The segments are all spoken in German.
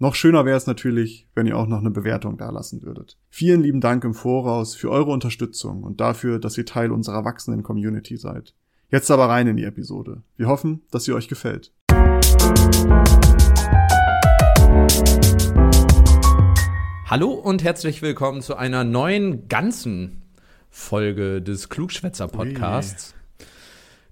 Noch schöner wäre es natürlich, wenn ihr auch noch eine Bewertung dalassen würdet. Vielen lieben Dank im Voraus für eure Unterstützung und dafür, dass ihr Teil unserer wachsenden Community seid. Jetzt aber rein in die Episode. Wir hoffen, dass sie euch gefällt. Hallo und herzlich willkommen zu einer neuen ganzen Folge des Klugschwätzer Podcasts.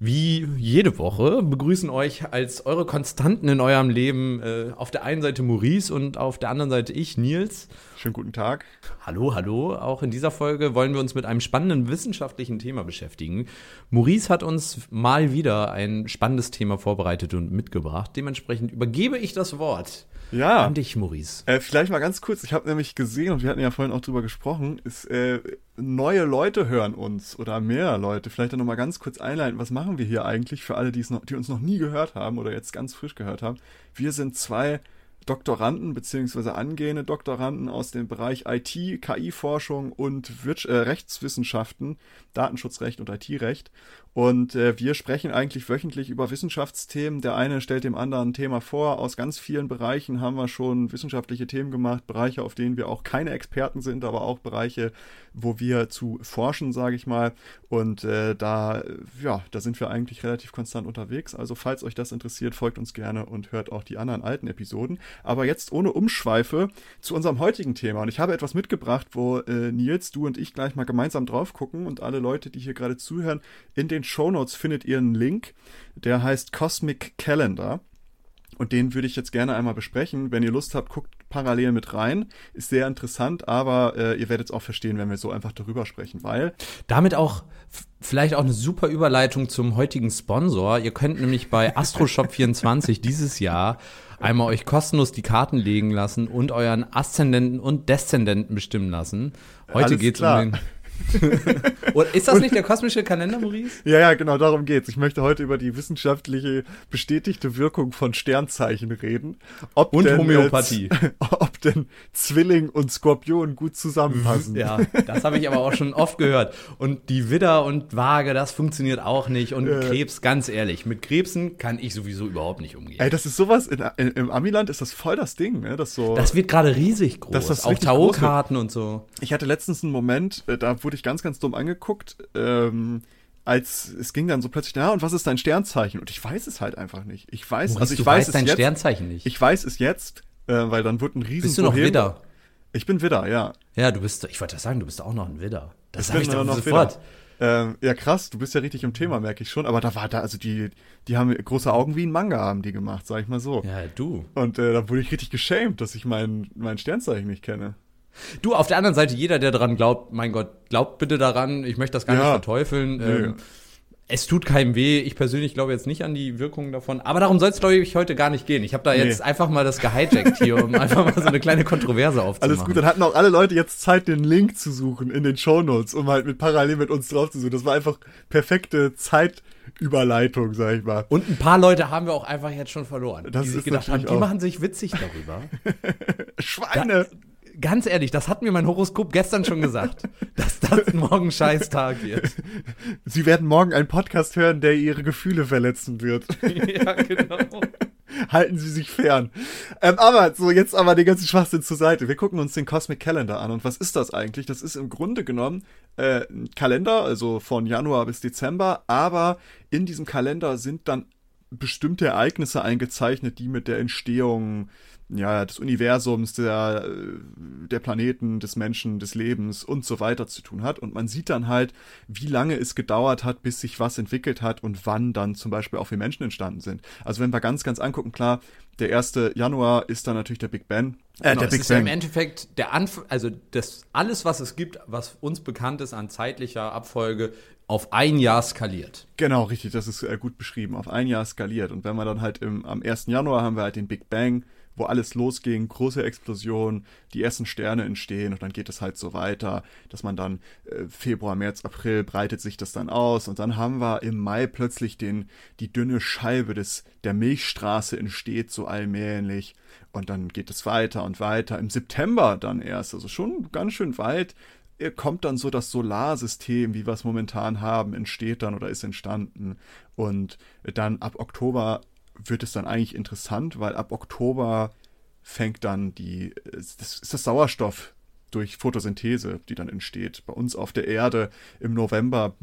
Wie jede Woche begrüßen euch als eure Konstanten in eurem Leben äh, auf der einen Seite Maurice und auf der anderen Seite ich, Nils. Schönen guten Tag. Hallo, hallo. Auch in dieser Folge wollen wir uns mit einem spannenden wissenschaftlichen Thema beschäftigen. Maurice hat uns mal wieder ein spannendes Thema vorbereitet und mitgebracht. Dementsprechend übergebe ich das Wort Ja. an dich, Maurice. Äh, vielleicht mal ganz kurz, ich habe nämlich gesehen, und wir hatten ja vorhin auch drüber gesprochen, ist, äh, neue Leute hören uns oder mehr Leute. Vielleicht dann nochmal ganz kurz einleiten, was machen wir hier eigentlich für alle, die, noch, die uns noch nie gehört haben oder jetzt ganz frisch gehört haben. Wir sind zwei Doktoranden beziehungsweise angehende Doktoranden aus dem Bereich IT, KI-Forschung und Wirtsch äh, Rechtswissenschaften, Datenschutzrecht und IT-Recht. Und äh, wir sprechen eigentlich wöchentlich über Wissenschaftsthemen. Der eine stellt dem anderen ein Thema vor. Aus ganz vielen Bereichen haben wir schon wissenschaftliche Themen gemacht, Bereiche, auf denen wir auch keine Experten sind, aber auch Bereiche, wo wir zu forschen, sage ich mal. Und äh, da, ja, da sind wir eigentlich relativ konstant unterwegs. Also falls euch das interessiert, folgt uns gerne und hört auch die anderen alten Episoden. Aber jetzt ohne Umschweife zu unserem heutigen Thema. Und ich habe etwas mitgebracht, wo äh, Nils, du und ich gleich mal gemeinsam drauf gucken und alle Leute, die hier gerade zuhören, in den Shownotes findet ihr einen Link, der heißt Cosmic Calendar. Und den würde ich jetzt gerne einmal besprechen. Wenn ihr Lust habt, guckt parallel mit rein. Ist sehr interessant, aber äh, ihr werdet es auch verstehen, wenn wir so einfach darüber sprechen, weil Damit auch vielleicht auch eine super Überleitung zum heutigen Sponsor. Ihr könnt nämlich bei AstroShop24 dieses Jahr einmal euch kostenlos die Karten legen lassen und euren Aszendenten und Deszendenten bestimmen lassen. Heute Alles geht's klar. um den. Und ist das nicht der kosmische Kalender, Maurice? Ja, ja, genau, darum geht's. Ich möchte heute über die wissenschaftliche bestätigte Wirkung von Sternzeichen reden. Ob Und denn Homöopathie. Jetzt, ob denn Zwilling und Skorpion gut zusammenpassen. Ja, das habe ich aber auch schon oft gehört. Und die Widder und Waage, das funktioniert auch nicht. Und Äh. Krebs, ganz ehrlich, mit Krebsen kann ich sowieso überhaupt nicht umgehen. Ey, das ist sowas, in, in, im Amiland ist das voll das Ding, ne? Das so. Das wird gerade riesig groß. Dass das auch Tarotkarten und so. Ich hatte letztens einen Moment, äh, da wurde ich ganz, ganz dumm angeguckt, ähm, als es ging dann so plötzlich, na, und was ist dein Sternzeichen? Und ich weiß es halt einfach nicht. Ich weiß, Maurice, also ich du weiß weißt es dein jetzt. Sternzeichen nicht. Ich weiß es jetzt, äh, weil dann wurde ein riesen Bist du noch Bohem- Widder? Ich bin Widder, ja. Ja, du bist, ich wollte sagen, du bist auch noch ein Widder. Das Ich sag ich doch noch sofort. Ähm, ja, krass, du bist ja richtig im Thema, merke ich schon. Aber da war da, also die, die haben große Augen wie ein Manga, haben die gemacht, sag ich mal so. Ja, du. Und äh, da wurde ich richtig geschämt, dass ich mein, mein Sternzeichen nicht kenne. Du, auf der anderen Seite, jeder, der daran glaubt, mein Gott, glaubt bitte daran, ich möchte das gar Ja. nicht verteufeln. Ähm, es tut keinem weh. Ich persönlich glaube jetzt nicht an die Wirkungen davon. Aber darum soll es, glaube ich, heute gar nicht gehen. Ich habe da Nee. jetzt einfach mal das gehijackt hier, um einfach mal so eine kleine Kontroverse aufzumachen. Alles gut, dann hatten auch alle Leute jetzt Zeit, den Link zu suchen in den Shownotes, um halt mit parallel mit uns drauf zu suchen. Das war einfach perfekte Zeitüberleitung, sag ich mal. Und ein paar Leute haben wir auch einfach jetzt schon verloren. Das die sich gedacht haben, die machen sich witzig darüber. Schweine! Ganz ehrlich, das hat mir mein Horoskop gestern schon gesagt, dass das morgen ein Scheißtag wird. Sie werden morgen einen Podcast hören, der ihre Gefühle verletzen wird. ja, genau. Halten Sie sich fern. Ähm, aber so, jetzt aber den ganzen Schwachsinn zur Seite. Wir gucken uns den Cosmic Calendar an. Und was ist das eigentlich? Das ist im Grunde genommen äh, ein Kalender, also von Januar bis Dezember. Aber in diesem Kalender sind dann bestimmte Ereignisse eingezeichnet, die mit der Entstehung ja, des Universums, der, äh, der Planeten, des Menschen, des Lebens und so weiter zu tun hat. Und man sieht dann halt, wie lange es gedauert hat, bis sich was entwickelt hat und wann dann zum Beispiel auch wir Menschen entstanden sind. Also wenn wir ganz, ganz angucken, klar, der 1. Januar ist dann natürlich der Big Bang. Äh, Genau, der es Big ist ja im. Endeffekt der Anfang, also das alles, was es gibt, was uns bekannt ist an zeitlicher Abfolge, auf ein Jahr skaliert. Genau, richtig, das ist äh, gut beschrieben, auf ein Jahr skaliert. Und wenn wir dann halt im, am 1. Januar haben wir halt den Big Bang wo alles losging, große Explosion, die ersten Sterne entstehen und dann geht es halt so weiter, dass man dann äh, Februar, März, April breitet sich das dann aus und dann haben wir im Mai plötzlich den, die dünne Scheibe des, der Milchstraße entsteht so allmählich und dann geht es weiter und weiter. Im September dann erst, also schon ganz schön weit, äh, kommt dann so das Solarsystem, wie wir es momentan haben, entsteht dann oder ist entstanden. Und dann ab Oktober wird es dann eigentlich interessant, weil ab Oktober fängt dann die, das ist das Sauerstoff durch Photosynthese, die dann entsteht. Bei uns auf der Erde im November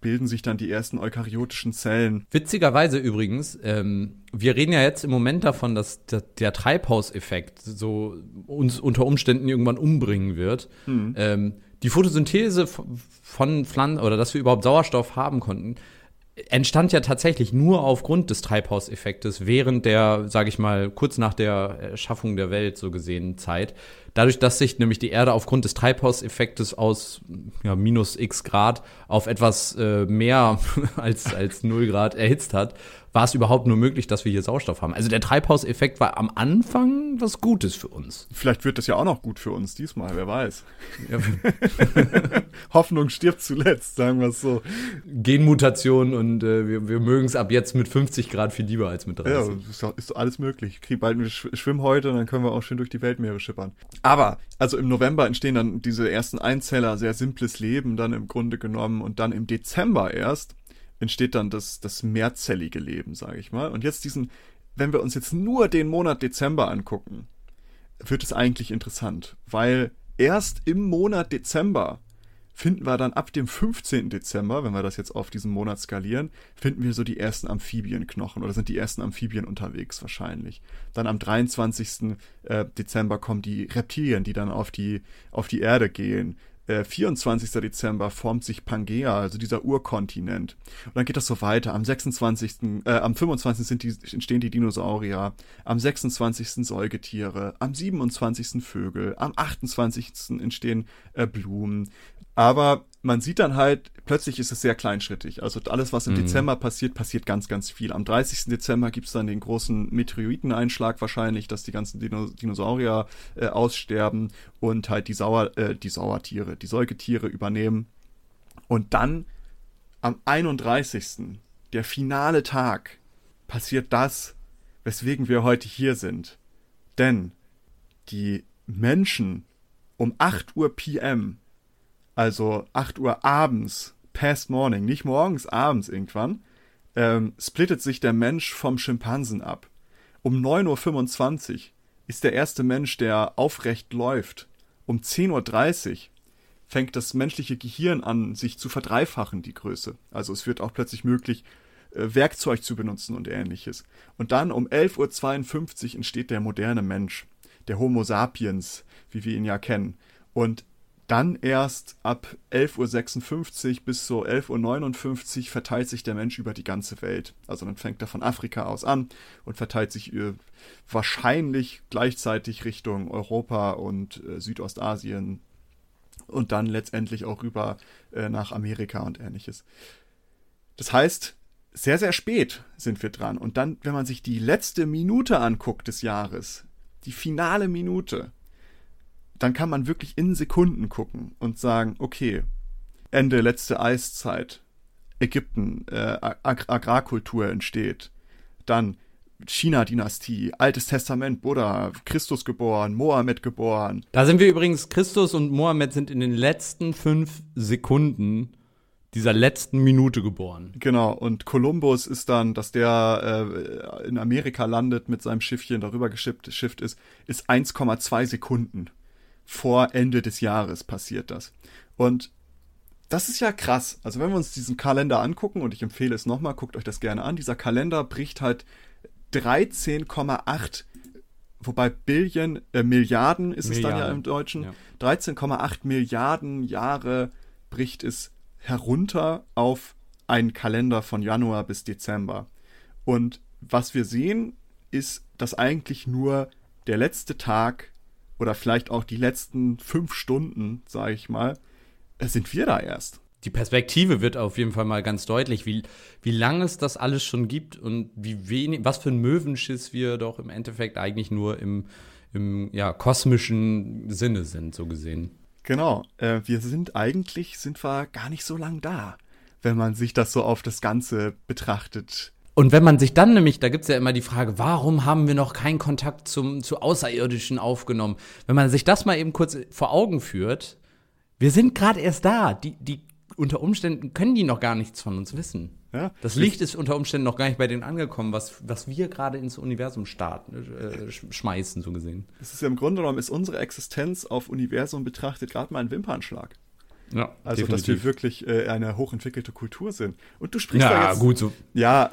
bilden sich dann die ersten eukaryotischen Zellen. Witzigerweise übrigens, ähm, wir reden ja jetzt im Moment davon, dass der, der Treibhauseffekt so uns unter Umständen irgendwann umbringen wird. Hm. Ähm, die Photosynthese von Pflanzen oder dass wir überhaupt Sauerstoff haben konnten, entstand ja tatsächlich nur aufgrund des Treibhauseffektes während der, sage ich mal, kurz nach der Erschaffung der Welt so gesehen Zeit. Dadurch, dass sich nämlich die Erde aufgrund des Treibhauseffektes aus ja, minus x Grad auf etwas äh, mehr als, als 0 Grad erhitzt hat, war es überhaupt nur möglich, dass wir hier Sauerstoff haben. Also der Treibhauseffekt war am Anfang was Gutes für uns. Vielleicht wird das ja auch noch gut für uns diesmal, wer weiß. Ja. Hoffnung stirbt zuletzt, sagen wir es so. Genmutation und äh, wir, wir mögen es ab jetzt mit 50 Grad viel lieber als mit 30. Ja, ist, doch, ist doch alles möglich. Ich kriege bald eine Schwimmhäute und dann können wir auch schön durch die Weltmeere schippern. Aber, also im November entstehen dann diese ersten Einzeller, sehr simples Leben dann im Grunde genommen und dann im Dezember erst entsteht dann das, das mehrzellige Leben, sage ich mal. Und jetzt diesen, wenn wir uns jetzt nur den Monat Dezember angucken, wird es eigentlich interessant, weil erst im Monat Dezember finden wir dann ab dem 15. Dezember, wenn wir das jetzt auf diesen Monat skalieren, finden wir so die ersten Amphibienknochen oder sind die ersten Amphibien unterwegs wahrscheinlich. Dann am 23. Äh, Dezember kommen die Reptilien, die dann auf die, auf die Erde gehen äh, 24. Dezember formt sich Pangea, also dieser Urkontinent. Und dann geht das so weiter. Am 26., äh, am 25. Sind die, entstehen die Dinosaurier, am 26. Säugetiere, am 27. Vögel, am 28. entstehen äh, Blumen. Aber man sieht dann halt, plötzlich ist es sehr kleinschrittig. Also alles, was im mhm. Dezember passiert, passiert ganz, ganz viel. Am 30. Dezember gibt's dann den großen Meteoriteneinschlag wahrscheinlich, dass die ganzen Dino Dinosaurier äh, aussterben und halt die, Sauer, äh, die Sauertiere, die Säugetiere übernehmen. Und dann am 31. der finale Tag passiert das, weswegen wir heute hier sind. Denn die Menschen um 8 Uhr PM also 8 Uhr abends, past morning, nicht morgens, abends irgendwann, ähm, splittet sich der Mensch vom Schimpansen ab. Um 9.25 Uhr ist der erste Mensch, der aufrecht läuft. Um 10.30 Uhr fängt das menschliche Gehirn an, sich zu verdreifachen, die Größe. Also es wird auch plötzlich möglich, äh, Werkzeug zu benutzen und ähnliches. Und dann um 11.52 Uhr entsteht der moderne Mensch, der Homo sapiens, wie wir ihn ja kennen. Und dann erst ab 11.56 Uhr bis so 11.59 Uhr verteilt sich der Mensch über die ganze Welt. Also dann fängt er von Afrika aus an und verteilt sich äh, wahrscheinlich gleichzeitig Richtung Europa und äh, Südostasien und dann letztendlich auch rüber äh, nach Amerika und ähnliches. Das heißt, sehr, sehr spät sind wir dran. Und dann, wenn man sich die letzte Minute anguckt des Jahres, die finale Minute, dann kann man wirklich in Sekunden gucken und sagen, okay, Ende letzte Eiszeit, Ägypten, äh, Ag Agrarkultur entsteht, dann China-Dynastie, Altes Testament, Buddha, Christus geboren, Mohammed geboren. Da sind wir übrigens, Christus und Mohammed sind in den letzten fünf Sekunden dieser letzten Minute geboren. Genau, und Kolumbus ist dann, dass der äh, in Amerika landet mit seinem Schiffchen, darüber geschifft, geschifft ist, ist 1,2 Sekunden vor Ende des Jahres passiert das. Und das ist ja krass. Also wenn wir uns diesen Kalender angucken, und ich empfehle es nochmal, guckt euch das gerne an, dieser Kalender bricht halt 13,8 wobei Billion, äh, Milliarden ist Milliarden. es dann ja im Deutschen, ja. 13,8 Milliarden Jahre bricht es herunter auf einen Kalender von Januar bis Dezember. Und was wir sehen, ist, dass eigentlich nur der letzte Tag oder vielleicht auch die letzten fünf Stunden, sage ich mal, äh, sind wir da erst. die Perspektive wird auf jeden Fall mal ganz deutlich, wie, wie lange es das alles schon gibt und wie wenig, was für ein Möwenschiss wir doch im Endeffekt eigentlich nur im, im ja, kosmischen Sinne sind, so gesehen. Genau. Äh, wir sind eigentlich, sind wir gar nicht so lang da, wenn man sich das so auf das Ganze betrachtet. Und wenn man sich dann nämlich, da gibt es ja immer die Frage, warum haben wir noch keinen Kontakt zum, zu Außerirdischen aufgenommen? Wenn man sich das mal eben kurz vor Augen führt, wir sind gerade erst da. Die, die unter Umständen können die noch gar nichts von uns wissen. Ja. Das Licht ist unter Umständen noch gar nicht bei denen angekommen, was, was wir gerade ins Universum starten, äh, schmeißen, so gesehen. Das ist ja im Grunde genommen ist unsere Existenz auf Universum betrachtet gerade mal ein Wimpernschlag. Ja, also definitiv. dass wir wirklich äh, eine hochentwickelte Kultur sind. Und du sprichst ja, da jetzt, gut so. Ja,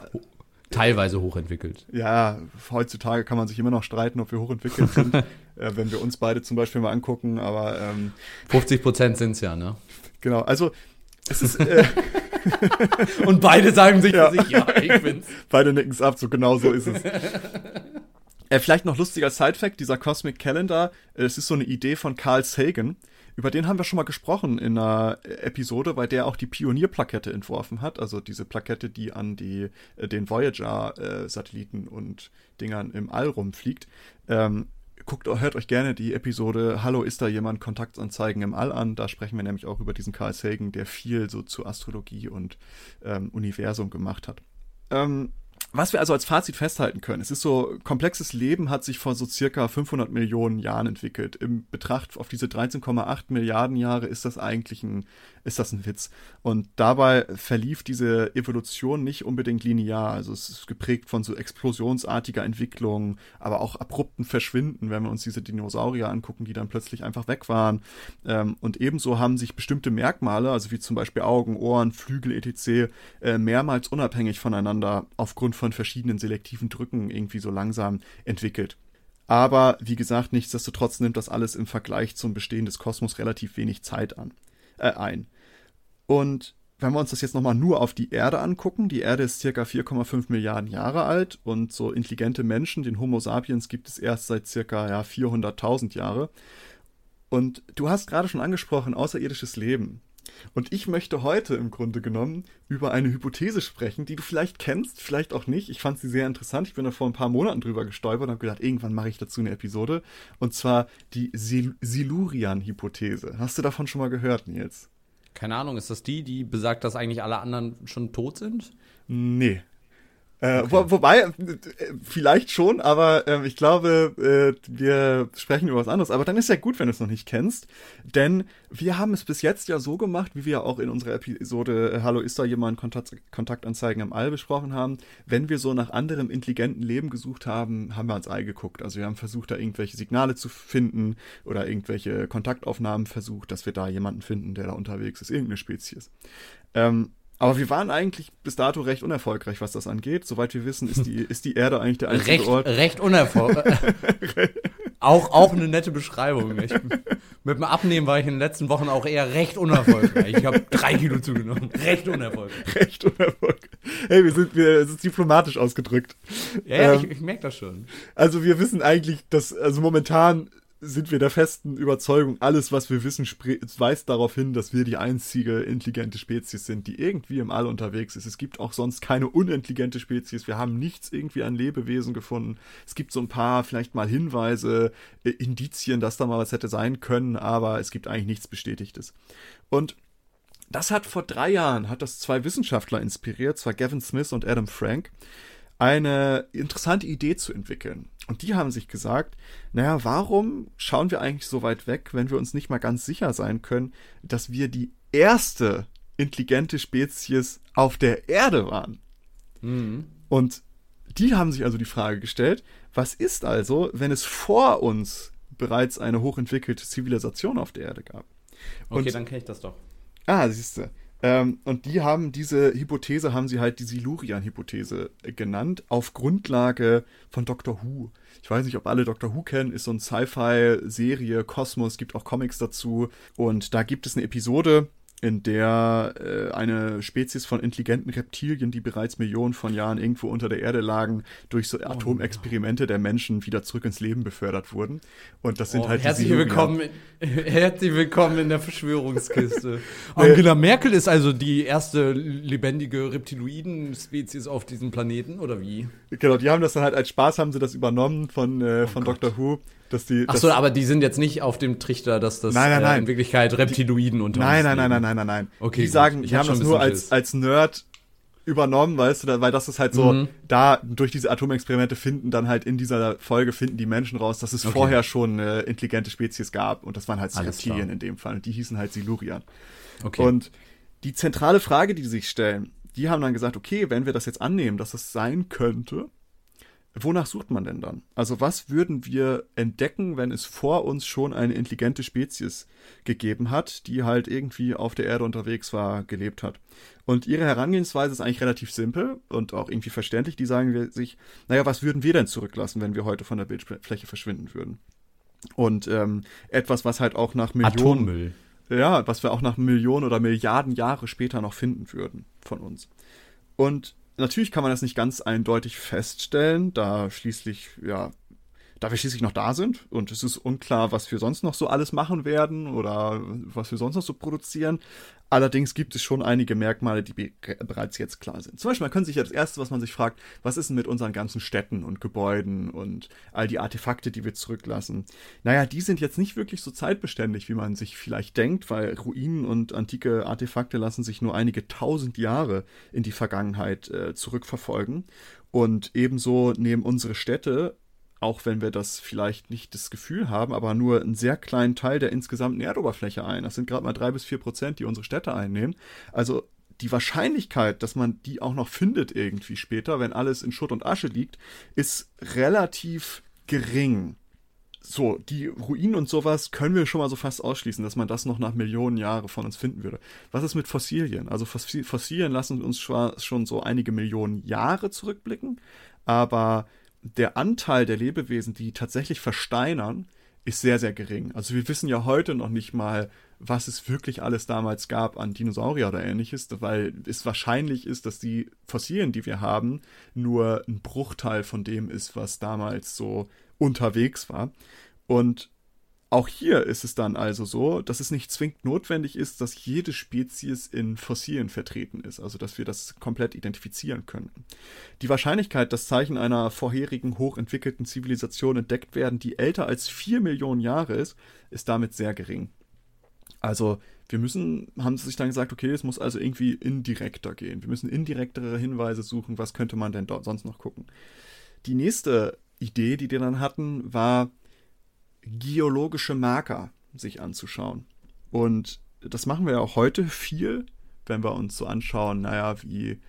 teilweise hochentwickelt. Ja, heutzutage kann man sich immer noch streiten, ob wir hochentwickelt sind, äh, wenn wir uns beide zum Beispiel mal angucken, aber ähm, 50 Prozent sind es ja, ne? Genau, also es ist äh, und beide sagen sich ja, sich, ja ich bin's. Beide nicken es ab, so genau so ist es. äh, vielleicht noch lustiger Side-Fact, dieser Cosmic Calendar, äh, es ist so eine Idee von Carl Sagan. Über den haben wir schon mal gesprochen in einer Episode, weil der auch die Pionierplakette entworfen hat, also diese Plakette, die an die, äh, den Voyager-Satelliten und Dingern im All rumfliegt. Ähm, guckt, hört euch gerne die Episode Hallo, ist da jemand? Kontaktanzeigen im All an. Da sprechen wir nämlich auch über diesen Carl Sagan, der viel so zu Astrologie und ähm, Universum gemacht hat. Ähm, was wir also als Fazit festhalten können, es ist so, komplexes Leben hat sich vor so circa 500 Millionen Jahren entwickelt. Im Betracht auf diese 13,8 Milliarden Jahre ist das eigentlich ein, ist das ein Witz. Und dabei verlief diese Evolution nicht unbedingt linear. Also es ist geprägt von so explosionsartiger Entwicklung, aber auch abrupten Verschwinden, wenn wir uns diese Dinosaurier angucken, die dann plötzlich einfach weg waren. Ähm, und ebenso haben sich bestimmte Merkmale, also wie zum Beispiel Augen, Ohren, Flügel etc., äh, mehrmals unabhängig voneinander aufgrund von verschiedenen selektiven Drücken irgendwie so langsam entwickelt. Aber wie gesagt, nichtsdestotrotz nimmt das alles im Vergleich zum Bestehen des Kosmos relativ wenig Zeit an, äh, ein. Und wenn wir uns das jetzt nochmal nur auf die Erde angucken, die Erde ist circa 4,5 Milliarden Jahre alt und so intelligente Menschen, den Homo sapiens, gibt es erst seit circa ja, 400.000 Jahre. Und du hast gerade schon angesprochen, außerirdisches Leben. Und ich möchte heute im Grunde genommen über eine Hypothese sprechen, die du vielleicht kennst, vielleicht auch nicht. Ich fand sie sehr interessant. Ich bin da vor ein paar Monaten drüber gestolpert und habe gedacht, irgendwann mache ich dazu eine Episode. Und zwar die Sil Silurian-Hypothese. Hast du davon schon mal gehört, Nils? Keine Ahnung, ist das die, die besagt, dass eigentlich alle anderen schon tot sind? Nee, okay. wo, wobei, äh, vielleicht schon, aber äh, ich glaube, äh, wir sprechen über was anderes. Aber dann ist ja gut, wenn du es noch nicht kennst. Denn wir haben es bis jetzt ja so gemacht, wie wir auch in unserer Episode äh, Hallo, ist da jemand Kontakt, Kontaktanzeigen im All besprochen haben. Wenn wir so nach anderem intelligenten Leben gesucht haben, haben wir ans All geguckt. Also wir haben versucht, da irgendwelche Signale zu finden oder irgendwelche Kontaktaufnahmen versucht, dass wir da jemanden finden, der da unterwegs ist, irgendeine Spezies. Ähm, aber wir waren eigentlich bis dato recht unerfolgreich, was das angeht. Soweit wir wissen, ist die, ist die Erde eigentlich der einzige recht, Ort. Recht unerfolgreich. auch, auch eine nette Beschreibung. Ich, mit dem Abnehmen war ich in den letzten Wochen auch eher recht unerfolgreich. Ich habe drei Kilo zugenommen. Recht unerfolgreich. Recht unerfolgreich. Hey, wir sind, wir, ist diplomatisch ausgedrückt. Ja, ja ähm, ich, ich merke das schon. Also wir wissen eigentlich, dass, also momentan sind wir der festen Überzeugung, alles, was wir wissen, weist darauf hin, dass wir die einzige intelligente Spezies sind, die irgendwie im All unterwegs ist. Es gibt auch sonst keine unintelligente Spezies. Wir haben nichts irgendwie an Lebewesen gefunden. Es gibt so ein paar vielleicht mal Hinweise, äh, Indizien, dass da mal was hätte sein können, aber es gibt eigentlich nichts Bestätigtes. Und das hat vor drei Jahren, hat das zwei Wissenschaftler inspiriert, zwar Gavin Smith und Adam Frank, eine interessante Idee zu entwickeln. Und die haben sich gesagt, naja, warum schauen wir eigentlich so weit weg, wenn wir uns nicht mal ganz sicher sein können, dass wir die erste intelligente Spezies auf der Erde waren? Mhm. Und die haben sich also die Frage gestellt, was ist also, wenn es vor uns bereits eine hochentwickelte Zivilisation auf der Erde gab? Und, okay, dann kenne ich das doch. Ah, siehst du. Ähm, und die haben diese Hypothese, haben sie halt die Silurian-Hypothese genannt, auf Grundlage von Doctor Who. Ich weiß nicht, ob alle Doctor Who kennen, ist so eine Sci-Fi-Serie, Kosmos, gibt auch Comics dazu. Und da gibt es eine Episode, in der äh, eine Spezies von intelligenten Reptilien, die bereits Millionen von Jahren irgendwo unter der Erde lagen, durch so Atomexperimente der Menschen wieder zurück ins Leben befördert wurden. Und das sind Oh, halt die herzlich willkommen, in, herzlich willkommen in der Verschwörungskiste. Angela Merkel ist also die erste lebendige Reptiloiden-Spezies auf diesem Planeten, oder wie? Genau, die haben das dann halt als Spaß, haben sie das übernommen von, äh, von Oh Gott. Dr. Who, dass die. Ach so, aber die sind jetzt nicht auf dem Trichter, dass das Nein, nein, äh, nein. in Wirklichkeit Reptiloiden unter Nein, nein, nein, nein, nein, nein, nein. Okay, die gut. sagen, Ich die hab haben das nur als, als Nerd übernommen, weißt du, weil das ist halt so, Mhm. da durch diese Atomexperimente finden dann halt in dieser Folge finden die Menschen raus, dass es Okay. vorher schon äh, intelligente Spezies gab und das waren halt Reptilien in dem Fall und die hießen halt Silurian. Okay. Und die zentrale Frage, die die sich stellen, die haben dann gesagt, okay, wenn wir das jetzt annehmen, dass es sein könnte, wonach sucht man denn dann? Also was würden wir entdecken, wenn es vor uns schon eine intelligente Spezies gegeben hat, die halt irgendwie auf der Erde unterwegs war, gelebt hat? Und ihre Herangehensweise ist eigentlich relativ simpel und auch irgendwie verständlich. Die sagen wir sich, naja, was würden wir denn zurücklassen, wenn wir heute von der Bildfläche verschwinden würden? Und ähm, etwas, was halt auch nach Millionen Atommüll. ja, was wir auch nach Millionen oder Milliarden Jahre später noch finden würden von uns. Und natürlich kann man das nicht ganz eindeutig feststellen, da schließlich, ja, da wir schließlich noch da sind und es ist unklar, was wir sonst noch so alles machen werden oder was wir sonst noch so produzieren. Allerdings gibt es schon einige Merkmale, die be bereits jetzt klar sind. Zum Beispiel, man könnte sich ja das erste, was man sich fragt, was ist denn mit unseren ganzen Städten und Gebäuden und all die Artefakte, die wir zurücklassen? Naja, die sind jetzt nicht wirklich so zeitbeständig, wie man sich vielleicht denkt, weil Ruinen und antike Artefakte lassen sich nur einige tausend Jahre in die Vergangenheit äh, zurückverfolgen. Und ebenso nehmen unsere Städte auch wenn wir das vielleicht nicht das Gefühl haben, aber nur einen sehr kleinen Teil der insgesamten Erdoberfläche ein. Das sind gerade mal drei bis vier Prozent, die unsere Städte einnehmen. Also die Wahrscheinlichkeit, dass man die auch noch findet irgendwie später, wenn alles in Schutt und Asche liegt, ist relativ gering. So, die Ruinen und sowas können wir schon mal so fast ausschließen, dass man das noch nach Millionen Jahre von uns finden würde. Was ist mit Fossilien? Also Fossil- Fossilien lassen uns schon so einige Millionen Jahre zurückblicken, aber der Anteil der Lebewesen, die tatsächlich versteinern, ist sehr, sehr gering. Also wir wissen ja heute noch nicht mal, was es wirklich alles damals gab an Dinosaurier oder ähnliches, weil es wahrscheinlich ist, dass die Fossilien, die wir haben, nur ein Bruchteil von dem ist, was damals so unterwegs war. Und auch hier ist es dann also so, dass es nicht zwingend notwendig ist, dass jede Spezies in Fossilien vertreten ist, also dass wir das komplett identifizieren können. Die Wahrscheinlichkeit, dass Zeichen einer vorherigen hochentwickelten Zivilisation entdeckt werden, die älter als vier Millionen Jahre ist, ist damit sehr gering. Also wir müssen, haben sie sich dann gesagt, okay, es muss also irgendwie indirekter gehen. Wir müssen indirektere Hinweise suchen, was könnte man denn dort sonst noch gucken. Die nächste Idee, die die dann hatten, war geologische Marker sich anzuschauen. Und das machen wir ja auch heute viel, wenn wir uns so anschauen, naja, wie,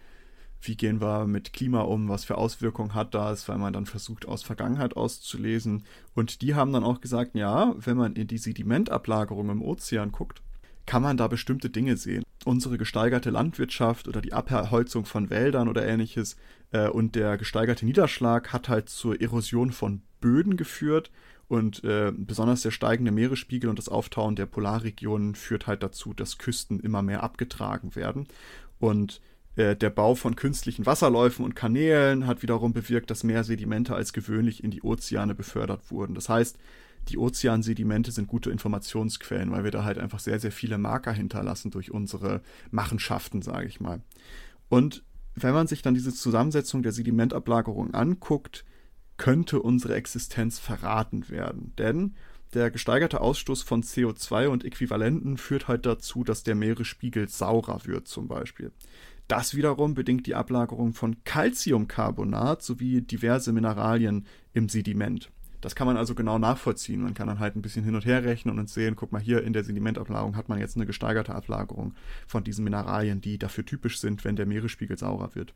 wie gehen wir mit Klima um, was für Auswirkungen hat das, weil man dann versucht, aus Vergangenheit auszulesen. Und die haben dann auch gesagt, ja, wenn man in die Sedimentablagerung im Ozean guckt, kann man da bestimmte Dinge sehen. Unsere gesteigerte Landwirtschaft oder die Abholzung von Wäldern oder ähnliches äh, und der gesteigerte Niederschlag hat halt zur Erosion von Böden geführt und äh, besonders der steigende Meeresspiegel und das Auftauen der Polarregionen führt halt dazu, dass Küsten immer mehr abgetragen werden. Und äh, der Bau von künstlichen Wasserläufen und Kanälen hat wiederum bewirkt, dass mehr Sedimente als gewöhnlich in die Ozeane befördert wurden. Das heißt, die Ozeansedimente sind gute Informationsquellen, weil wir da halt einfach sehr, sehr viele Marker hinterlassen durch unsere Machenschaften, sage ich mal. Und wenn man sich dann diese Zusammensetzung der Sedimentablagerung anguckt, könnte unsere Existenz verraten werden. Denn der gesteigerte Ausstoß von CO2 und Äquivalenten führt halt dazu, dass der Meeresspiegel saurer wird zum Beispiel. Das wiederum bedingt die Ablagerung von Calciumcarbonat sowie diverse Mineralien im Sediment. Das kann man also genau nachvollziehen. Man kann dann halt ein bisschen hin und her rechnen und sehen, guck mal, hier in der Sedimentablagerung hat man jetzt eine gesteigerte Ablagerung von diesen Mineralien, die dafür typisch sind, wenn der Meeresspiegel saurer wird.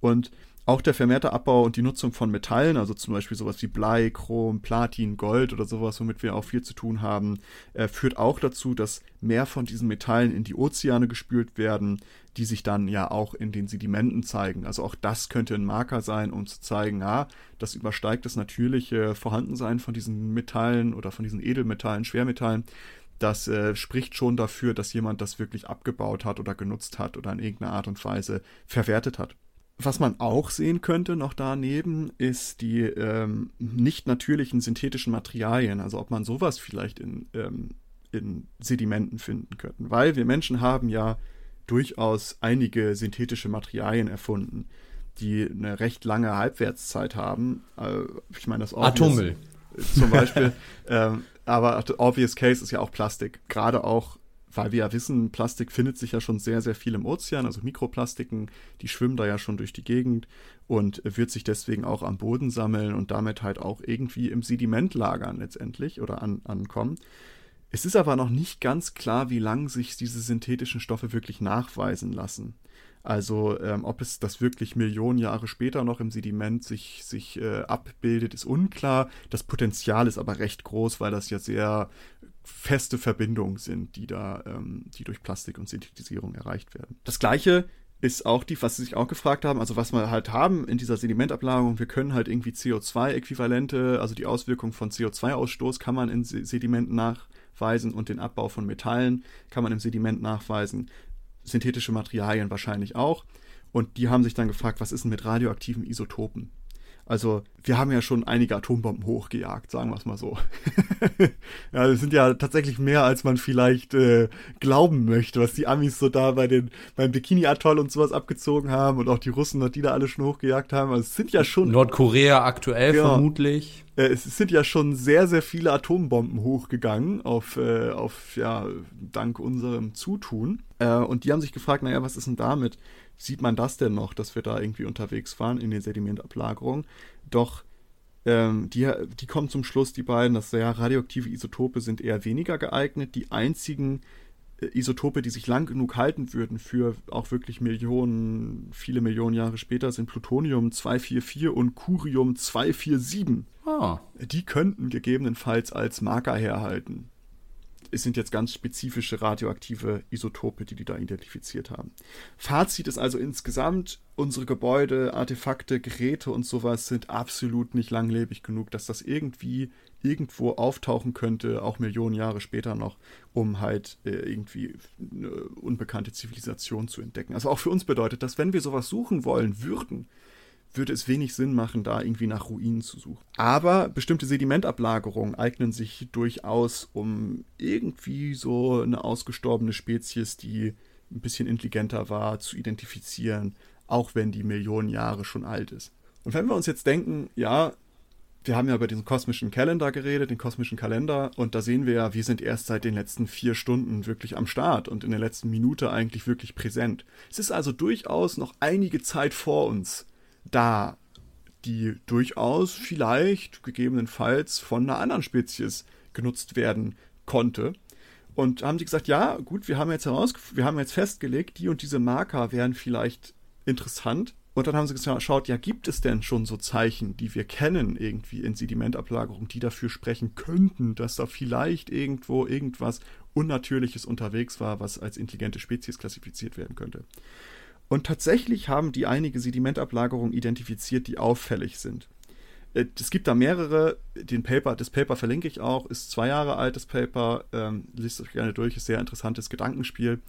Und auch der vermehrte Abbau und die Nutzung von Metallen, also zum Beispiel sowas wie Blei, Chrom, Platin, Gold oder sowas, womit wir auch viel zu tun haben, äh, führt auch dazu, dass mehr von diesen Metallen in die Ozeane gespült werden, die sich dann ja auch in den Sedimenten zeigen. Also auch das könnte ein Marker sein, um zu zeigen, ja, das übersteigt das natürliche Vorhandensein von diesen Metallen oder von diesen Edelmetallen, Schwermetallen. das äh, spricht schon dafür, dass jemand das wirklich abgebaut hat oder genutzt hat oder in irgendeiner Art und Weise verwertet hat. Was man auch sehen könnte noch daneben, ist die ähm, nicht natürlichen synthetischen Materialien. Also ob man sowas vielleicht in, ähm, in Sedimenten finden könnte. Weil wir Menschen haben ja durchaus einige synthetische Materialien erfunden, die eine recht lange Halbwertszeit haben. Äh, ich meine, das Atommüll. Zum Beispiel. ähm, aber obvious case ist ja auch Plastik. Gerade auch, weil wir ja wissen, Plastik findet sich ja schon sehr, sehr viel im Ozean, also Mikroplastiken, die schwimmen da ja schon durch die Gegend und wird sich deswegen auch am Boden sammeln und damit halt auch irgendwie im Sediment lagern letztendlich oder an, ankommen. Es ist aber noch nicht ganz klar, wie lang sich diese synthetischen Stoffe wirklich nachweisen lassen. Also ähm, ob es das wirklich Millionen Jahre später noch im Sediment sich, sich äh, abbildet, ist unklar. Das Potenzial ist aber recht groß, weil das ja sehr feste Verbindungen sind, die da, ähm, die durch Plastik und Synthetisierung erreicht werden. Das gleiche ist auch die, was sie sich auch gefragt haben, also was wir halt haben in dieser Sedimentablagerung, wir können halt irgendwie CO2-Äquivalente, also die Auswirkung von CO2-Ausstoß kann man in Sedimenten nachweisen und den Abbau von Metallen kann man im Sediment nachweisen synthetische Materialien wahrscheinlich auch. Und die haben sich dann gefragt, was ist denn mit radioaktiven Isotopen? Also wir haben ja schon einige Atombomben hochgejagt, sagen wir es mal so. ja, das sind ja tatsächlich mehr, als man vielleicht äh, glauben möchte, was die Amis so da bei den beim Bikini-Atoll und sowas abgezogen haben und auch die Russen, die da alle schon hochgejagt haben. Also es sind ja schon Nordkorea aktuell ja, vermutlich. Äh, es sind ja schon sehr sehr viele Atombomben hochgegangen auf äh, auf ja dank unserem Zutun. Äh, und die haben sich gefragt, naja, was ist denn damit? Sieht man das denn noch, dass wir da irgendwie unterwegs waren in den Sedimentablagerungen. Doch ähm, die, die kommen zum Schluss, die beiden, dass ja radioaktive Isotope sind eher weniger geeignet. Die einzigen äh, Isotope, die sich lang genug halten würden für auch wirklich Millionen, viele Millionen Jahre später, sind Plutonium 244 und Curium 247. Ah. Die könnten gegebenenfalls als Marker herhalten es sind jetzt ganz spezifische radioaktive Isotope, die die da identifiziert haben. Fazit ist also insgesamt, unsere Gebäude, Artefakte, Geräte und sowas sind absolut nicht langlebig genug, dass das irgendwie irgendwo auftauchen könnte, auch Millionen Jahre später noch, um halt äh, irgendwie eine unbekannte Zivilisation zu entdecken. Also auch für uns bedeutet das, wenn wir sowas suchen wollen würden, würde es wenig Sinn machen, da irgendwie nach Ruinen zu suchen. Aber bestimmte Sedimentablagerungen eignen sich durchaus, um irgendwie so eine ausgestorbene Spezies, die ein bisschen intelligenter war, zu identifizieren, auch wenn die Millionen Jahre schon alt ist. Und wenn wir uns jetzt denken, ja, wir haben ja über diesen kosmischen Kalender geredet, den kosmischen Kalender, und da sehen wir ja, wir sind erst seit den letzten vier Stunden wirklich am Start und in der letzten Minute eigentlich wirklich präsent. Es ist also durchaus noch einige Zeit vor uns, da, die durchaus vielleicht gegebenenfalls von einer anderen Spezies genutzt werden konnte. Und haben die gesagt, ja, gut, wir haben jetzt heraus, wir haben jetzt festgelegt, die und diese Marker wären vielleicht interessant. Und dann haben sie geschaut, ja, gibt es denn schon so Zeichen, die wir kennen, irgendwie in Sedimentablagerung, die dafür sprechen könnten, dass da vielleicht irgendwo irgendwas Unnatürliches unterwegs war, was als intelligente Spezies klassifiziert werden könnte. Und tatsächlich haben die einige Sedimentablagerungen identifiziert, die auffällig sind. Äh, es gibt da mehrere, den Paper, das Paper verlinke ich auch, ist zwei Jahre altes Paper, ähm, liest euch gerne durch, ist sehr interessantes Gedankenspiel.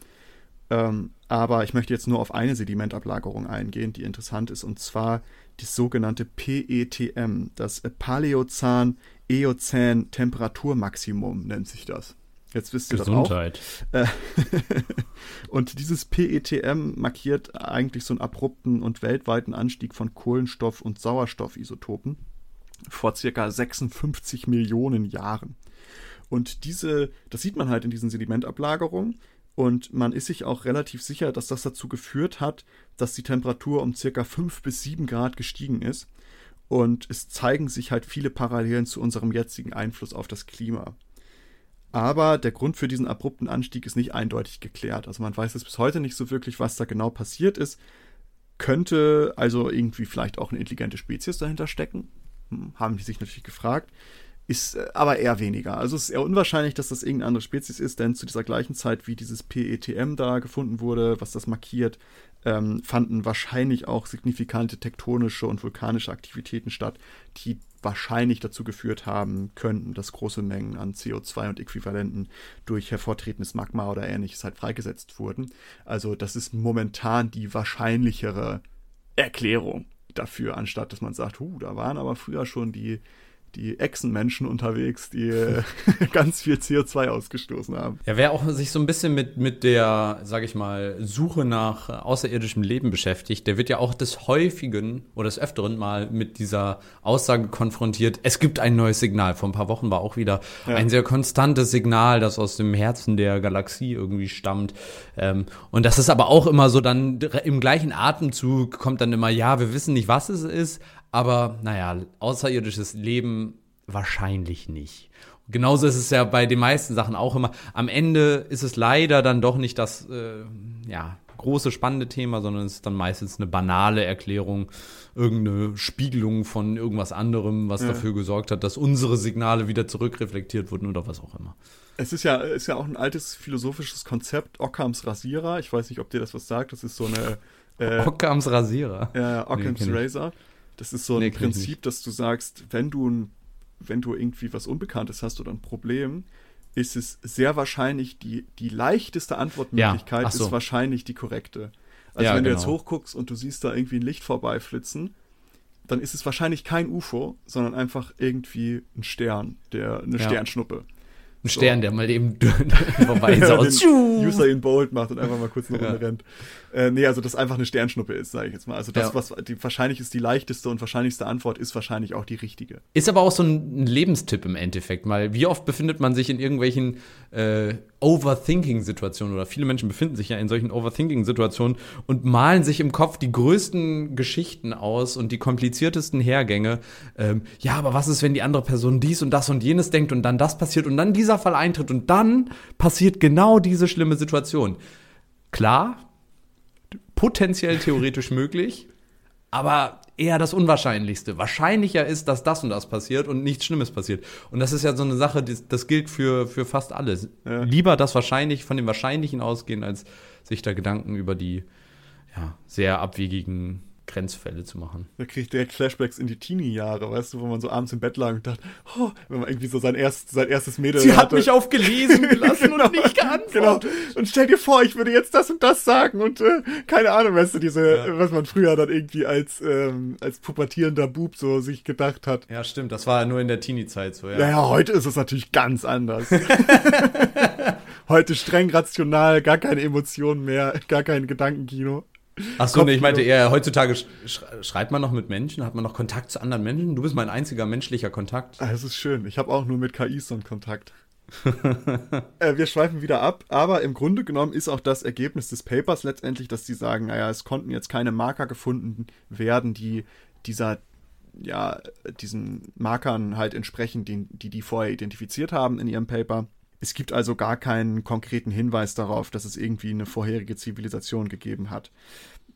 Ähm, aber ich möchte jetzt nur auf eine Sedimentablagerung eingehen, die interessant ist, und zwar das sogenannte PETM, das Paläozän-Eozän-Temperaturmaximum nennt sich das. Jetzt wisst ihr Gesundheit. das auch. Äh, und dieses PETM markiert eigentlich so einen abrupten und weltweiten Anstieg von Kohlenstoff- und Sauerstoffisotopen vor circa 56 Millionen Jahren. Und diese, das sieht man halt in diesen Sedimentablagerungen. Und man ist sich auch relativ sicher, dass das dazu geführt hat, dass die Temperatur um circa 5 bis 7 Grad gestiegen ist. Und es zeigen sich halt viele Parallelen zu unserem jetzigen Einfluss auf das Klima. Aber der Grund für diesen abrupten Anstieg ist nicht eindeutig geklärt. Also man weiß es bis heute nicht so wirklich, was da genau passiert ist. Könnte also irgendwie vielleicht auch eine intelligente Spezies dahinter stecken? Hm, haben die sich natürlich gefragt. Ist äh, aber eher weniger. Also es ist eher unwahrscheinlich, dass das irgendeine andere Spezies ist, denn zu dieser gleichen Zeit, wie dieses PETM da gefunden wurde, was das markiert, ähm, fanden wahrscheinlich auch signifikante tektonische und vulkanische Aktivitäten statt, die wahrscheinlich dazu geführt haben könnten, dass große Mengen an CO2 und Äquivalenten durch hervortretendes Magma oder ähnliches halt freigesetzt wurden. Also das ist momentan die wahrscheinlichere Erklärung dafür, anstatt dass man sagt, huh, da waren aber früher schon die die Echsenmenschen unterwegs, die äh, ganz viel CO2 ausgestoßen haben. Ja, wer auch sich so ein bisschen mit, mit der, sag ich mal, Suche nach außerirdischem Leben beschäftigt, der wird ja auch des Häufigen oder des Öfteren mal mit dieser Aussage konfrontiert, es gibt ein neues Signal. Vor ein paar Wochen war auch wieder ja. ein sehr konstantes Signal, das aus dem Herzen der Galaxie irgendwie stammt. Ähm, und das ist aber auch immer so dann im gleichen Atemzug kommt dann immer, ja, wir wissen nicht, was es ist, aber naja, außerirdisches Leben wahrscheinlich nicht. Genauso ist es ja bei den meisten Sachen auch immer. Am Ende ist es leider dann doch nicht das äh, ja, große spannende Thema, sondern es ist dann meistens eine banale Erklärung, irgendeine Spiegelung von irgendwas anderem, was ja. dafür gesorgt hat, dass unsere Signale wieder zurückreflektiert wurden oder was auch immer. Es ist ja, ist ja auch ein altes philosophisches Konzept, Ockhams Rasierer. Ich weiß nicht, ob dir das was sagt. Das ist so eine. Äh, Ockhams Rasierer. Ja, Ockhams nee, Razor. Das ist so ein nee, Prinzip, dass du sagst, wenn du, wenn du irgendwie was Unbekanntes hast oder ein Problem, ist es sehr wahrscheinlich, die, die leichteste Antwortmöglichkeit ja, so. ist wahrscheinlich die korrekte. Also ja, wenn genau. du jetzt genau. hochguckst und du siehst da irgendwie ein Licht vorbeiflitzen, dann ist es wahrscheinlich kein UFO, sondern einfach irgendwie ein Stern, der eine ja. Sternschnuppe. Ein so. Stern, der mal eben vorbei saust. User in Bold macht und einfach mal kurz eine Runde ja. rennt. Äh, nee, also das einfach eine Sternschnuppe ist, sage ich jetzt mal. Also das, ja. was die, wahrscheinlich ist die leichteste und wahrscheinlichste Antwort, ist wahrscheinlich auch die richtige. Ist aber auch so ein Lebenstipp im Endeffekt, weil wie oft befindet man sich in irgendwelchen äh, Overthinking-Situationen oder viele Menschen befinden sich ja in solchen Overthinking-Situationen und malen sich im Kopf die größten Geschichten aus und die kompliziertesten Hergänge. Ähm, ja, aber was ist, wenn die andere Person dies und das und jenes denkt und dann das passiert und dann dieser Fall eintritt und dann passiert genau diese schlimme Situation? Klar, potenziell theoretisch möglich, aber eher das Unwahrscheinlichste. Wahrscheinlicher ist, dass das und das passiert und nichts Schlimmes passiert. Und das ist ja so eine Sache, das, das gilt für, für fast alles. Ja. Lieber das wahrscheinlich von dem Wahrscheinlichen ausgehen, als sich da Gedanken über die ja, sehr abwegigen Grenzfälle zu machen. Da kriege ich direkt Flashbacks in die Teenie-Jahre, weißt du, wo man so abends im Bett lag und dachte, oh, wenn man irgendwie so sein, erst, sein erstes Mädel Sie hatte. hat mich auf gelesen gelassen genau, und nicht geantwortet. Genau. Und stell dir vor, ich würde jetzt das und das sagen und äh, keine Ahnung, weißt du, diese, ja. was man früher dann irgendwie als, ähm, als pubertierender Bub so sich gedacht hat. Ja, stimmt, das war nur in der Teenie-Zeit so, ja. Naja, heute ist es natürlich ganz anders. heute streng rational, gar keine Emotionen mehr, gar kein Gedankenkino. Ach so, nee, ich meinte eher, heutzutage schreibt man noch mit Menschen, hat man noch Kontakt zu anderen Menschen? Du bist mein einziger menschlicher Kontakt. Ah, das ist schön. Ich habe auch nur mit KIs so einen Kontakt. äh, wir schweifen wieder ab, aber im Grunde genommen ist auch das Ergebnis des Papers letztendlich, dass die sagen, naja, es konnten jetzt keine Marker gefunden werden, die dieser ja, diesen Markern halt entsprechen, die, die die vorher identifiziert haben in ihrem Paper. Es gibt also gar keinen konkreten Hinweis darauf, dass es irgendwie eine vorherige Zivilisation gegeben hat,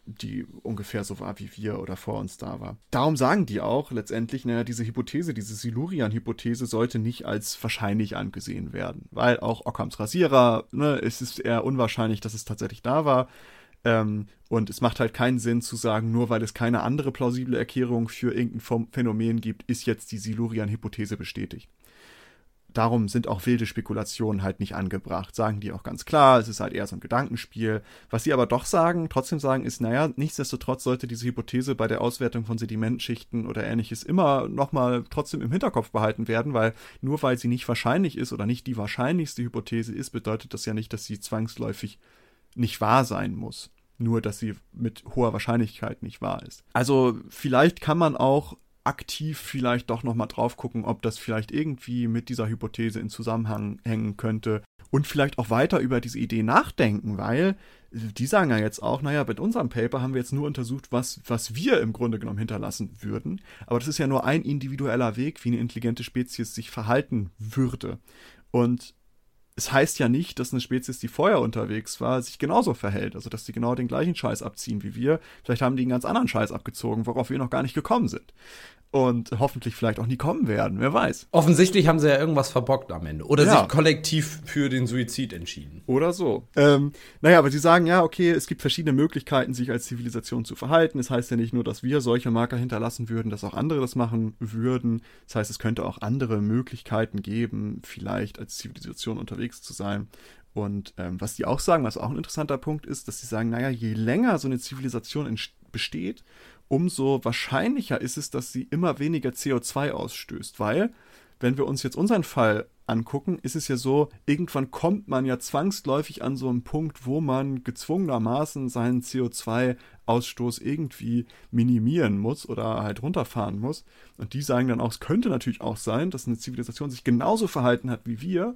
die ungefähr so war wie wir oder vor uns da war. Darum sagen die auch letztendlich, naja, diese Hypothese, diese Silurian-Hypothese sollte nicht als wahrscheinlich angesehen werden, weil auch Ockhams Rasierer, ne, es ist eher unwahrscheinlich, dass es tatsächlich da war. Ähm, und es macht halt keinen Sinn zu sagen, nur weil es keine andere plausible Erklärung für irgendein Phänomen gibt, ist jetzt die Silurian-Hypothese bestätigt darum sind auch wilde Spekulationen halt nicht angebracht. Sagen die auch ganz klar, es ist halt eher so ein Gedankenspiel. Was sie aber doch sagen, trotzdem sagen, ist, naja, nichtsdestotrotz sollte diese Hypothese bei der Auswertung von Sedimentschichten oder ähnliches immer nochmal trotzdem im Hinterkopf behalten werden, weil nur weil sie nicht wahrscheinlich ist oder nicht die wahrscheinlichste Hypothese ist, bedeutet das ja nicht, dass sie zwangsläufig nicht wahr sein muss. Nur, dass sie mit hoher Wahrscheinlichkeit nicht wahr ist. Also vielleicht kann man auch aktiv vielleicht doch nochmal drauf gucken, ob das vielleicht irgendwie mit dieser Hypothese in Zusammenhang hängen könnte und vielleicht auch weiter über diese Idee nachdenken, weil die sagen ja jetzt auch, naja, mit unserem Paper haben wir jetzt nur untersucht, was, was wir im Grunde genommen hinterlassen würden. Aber das ist ja nur ein individueller Weg, wie eine intelligente Spezies sich verhalten würde. Und es heißt ja nicht, dass eine Spezies, die vorher unterwegs war, sich genauso verhält. Also, dass die genau den gleichen Scheiß abziehen wie wir. Vielleicht haben die einen ganz anderen Scheiß abgezogen, worauf wir noch gar nicht gekommen sind und hoffentlich vielleicht auch nie kommen werden, wer weiß. Offensichtlich haben sie ja irgendwas verbockt am Ende. Oder ja. sich kollektiv für den Suizid entschieden. Oder so. Ähm, naja, aber sie sagen ja, okay, es gibt verschiedene Möglichkeiten, sich als Zivilisation zu verhalten. Es das heißt ja nicht nur, dass wir solche Marker hinterlassen würden, dass auch andere das machen würden. Das heißt, es könnte auch andere Möglichkeiten geben, vielleicht als Zivilisation unterwegs zu sein. Und ähm, was die auch sagen, was auch ein interessanter Punkt ist, dass sie sagen, naja, je länger so eine Zivilisation besteht, umso wahrscheinlicher ist es, dass sie immer weniger CO2 ausstößt, weil wenn wir uns jetzt unseren Fall angucken, ist es ja so, irgendwann kommt man ja zwangsläufig an so einen Punkt, wo man gezwungenermaßen seinen CO2-Ausstoß irgendwie minimieren muss oder halt runterfahren muss. Und die sagen dann auch, es könnte natürlich auch sein, dass eine Zivilisation sich genauso verhalten hat wie wir,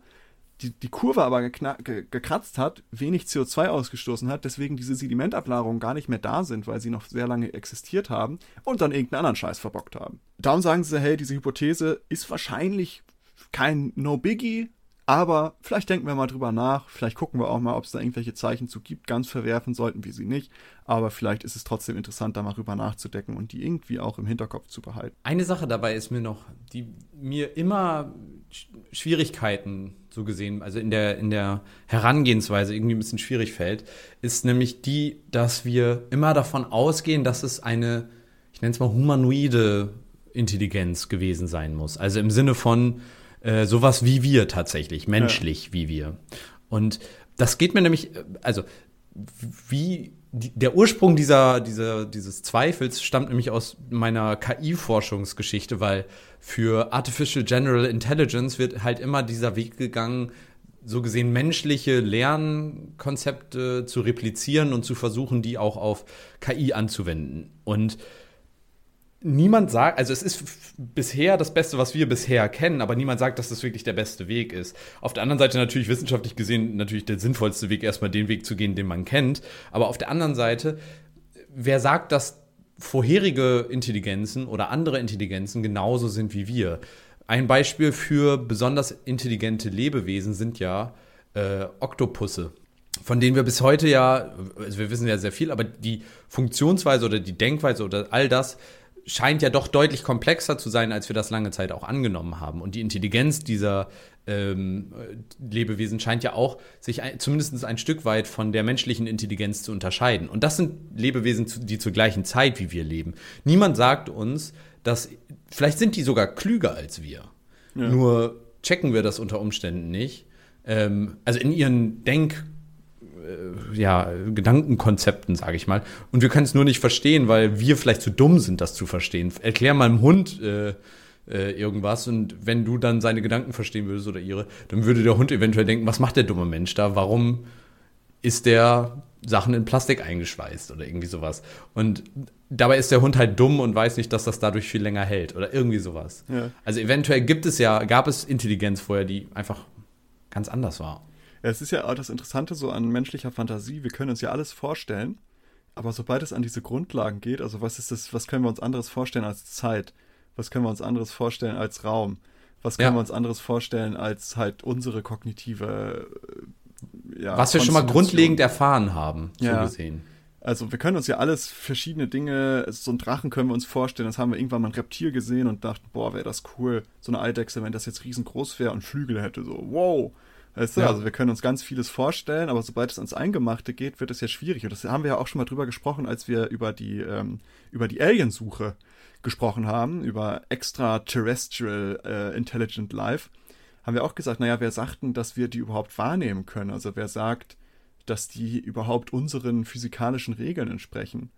die, die Kurve aber ge gekratzt hat, wenig CO2 ausgestoßen hat, deswegen diese Sedimentablagerungen gar nicht mehr da sind, weil sie noch sehr lange existiert haben und dann irgendeinen anderen Scheiß verbockt haben. Darum sagen sie, hey, diese Hypothese ist wahrscheinlich kein No-Biggie, aber vielleicht denken wir mal drüber nach, vielleicht gucken wir auch mal, ob es da irgendwelche Zeichen zu gibt. Ganz verwerfen sollten wir sie nicht, aber vielleicht ist es trotzdem interessant, da mal drüber nachzudecken und die irgendwie auch im Hinterkopf zu behalten. Eine Sache dabei ist mir noch, die mir immer Schwierigkeiten so gesehen, also in der, in der Herangehensweise irgendwie ein bisschen schwierig fällt, ist nämlich die, dass wir immer davon ausgehen, dass es eine, ich nenne es mal humanoide Intelligenz gewesen sein muss. Also im Sinne von, äh, sowas wie wir tatsächlich, menschlich ja. wie wir. Und das geht mir nämlich, äh, also wie die, der Ursprung dieser, dieser, dieses Zweifels stammt nämlich aus meiner KI-Forschungsgeschichte, weil für Artificial General Intelligence wird halt immer dieser Weg gegangen, so gesehen menschliche Lernkonzepte zu replizieren und zu versuchen, die auch auf KI anzuwenden. Und niemand sagt, also es ist bisher das Beste, was wir bisher kennen, aber niemand sagt, dass das wirklich der beste Weg ist. Auf der anderen Seite natürlich wissenschaftlich gesehen natürlich der sinnvollste Weg, erstmal den Weg zu gehen, den man kennt. Aber auf der anderen Seite, wer sagt, dass vorherige Intelligenzen oder andere Intelligenzen genauso sind wie wir? Ein Beispiel für besonders intelligente Lebewesen sind ja äh, Oktopusse von denen wir bis heute ja, also wir wissen ja sehr viel, aber die Funktionsweise oder die Denkweise oder all das scheint ja doch deutlich komplexer zu sein, als wir das lange Zeit auch angenommen haben. Und die Intelligenz dieser ähm, Lebewesen scheint ja auch sich ein, zumindest ein Stück weit von der menschlichen Intelligenz zu unterscheiden. Und das sind Lebewesen, die zur gleichen Zeit wie wir leben. Niemand sagt uns, dass vielleicht sind die sogar klüger als wir. Ja. Nur checken wir das unter Umständen nicht. Ähm, also in ihren Denk- ja, Gedankenkonzepten, sage ich mal. Und wir können es nur nicht verstehen, weil wir vielleicht zu dumm sind, das zu verstehen. Erklär mal einem Hund äh, äh, irgendwas und wenn du dann seine Gedanken verstehen würdest oder ihre, dann würde der Hund eventuell denken, was macht der dumme Mensch da? Warum ist der Sachen in Plastik eingeschweißt oder irgendwie sowas? Und dabei ist der Hund halt dumm und weiß nicht, dass das dadurch viel länger hält oder irgendwie sowas. Ja. Also eventuell gibt es ja, gab es Intelligenz vorher, die einfach ganz anders war. Es ist ja auch das Interessante so an menschlicher Fantasie. Wir können uns ja alles vorstellen, aber sobald es an diese Grundlagen geht, also was ist das, was können wir uns anderes vorstellen als Zeit? Was können wir uns anderes vorstellen als Raum? Was können ja. wir uns anderes vorstellen als halt unsere kognitive äh, ja, Was wir schon mal grundlegend erfahren haben, so ja. gesehen. Also wir können uns ja alles verschiedene Dinge, so einen Drachen können wir uns vorstellen, das haben wir irgendwann mal ein Reptil gesehen und dachten, boah, wäre das cool, so eine Eidechse, wenn das jetzt riesengroß wäre und Flügel hätte, so, wow. Weißt du, ja. also wir können uns ganz vieles vorstellen, aber sobald es ans Eingemachte geht, wird es ja schwierig. Und das haben wir ja auch schon mal drüber gesprochen, als wir über die, ähm, über die Aliensuche gesprochen haben, über extraterrestrial äh, intelligent life, haben wir auch gesagt, naja, wer sagt denn, dass wir die überhaupt wahrnehmen können? Also wer sagt, dass die überhaupt unseren physikalischen Regeln entsprechen?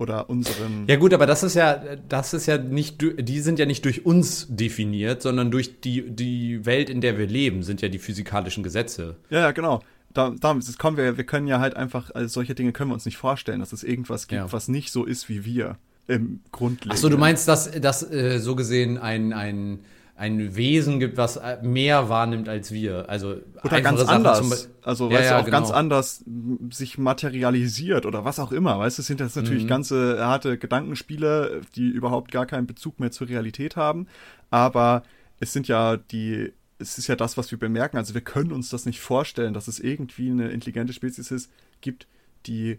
Oder unseren. Ja gut, aber das ist ja, das ist ja nicht, die sind ja nicht durch uns definiert, sondern durch die, die Welt, in der wir leben, sind ja die physikalischen Gesetze. Ja, ja, genau. Da, da kommen wir, wir können ja halt einfach, also solche Dinge können wir uns nicht vorstellen, dass es irgendwas gibt, ja. was nicht so ist wie wir im Grundleben. Achso, du meinst, dass, dass äh, so gesehen ein, ein ein Wesen gibt, was mehr wahrnimmt als wir. Also oder ganz Sachen anders. also ja, weißt ja, du, auch genau. ganz anders sich materialisiert oder was auch immer. Weißt du, es sind jetzt natürlich mhm. ganze harte Gedankenspiele, die überhaupt gar keinen Bezug mehr zur Realität haben. Aber es sind ja die es ist ja das, was wir bemerken. Also wir können uns das nicht vorstellen, dass es irgendwie eine intelligente Spezies ist, gibt, die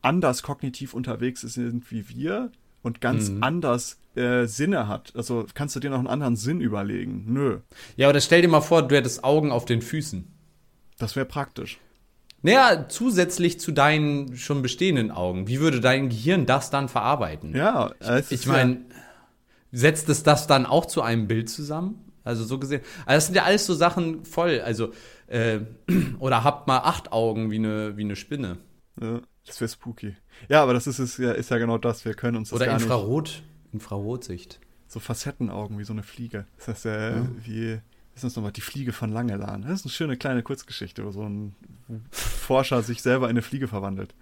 anders kognitiv unterwegs sind wie wir und ganz mhm. anders äh, Sinne hat. Also kannst du dir noch einen anderen Sinn überlegen? Nö. Ja, oder stell dir mal vor, du hättest Augen auf den Füßen. Das wäre praktisch. Naja, zusätzlich zu deinen schon bestehenden Augen. Wie würde dein Gehirn das dann verarbeiten? Ja, ich, ich meine, setzt es das dann auch zu einem Bild zusammen? Also so gesehen. Also das sind ja alles so Sachen voll. Also, äh, oder habt mal acht Augen wie eine, wie eine Spinne. Ja, das wäre spooky. Ja, aber das ist, ist, ja, ist ja genau das. Wir können uns das Oder gar Infrarot, nicht. Infrarotsicht. So Facettenaugen wie so eine Fliege. Das heißt ja, ja. wie ist das nochmal, die Fliege von Langelan. Das ist eine schöne kleine Kurzgeschichte, wo so ein Forscher sich selber in eine Fliege verwandelt.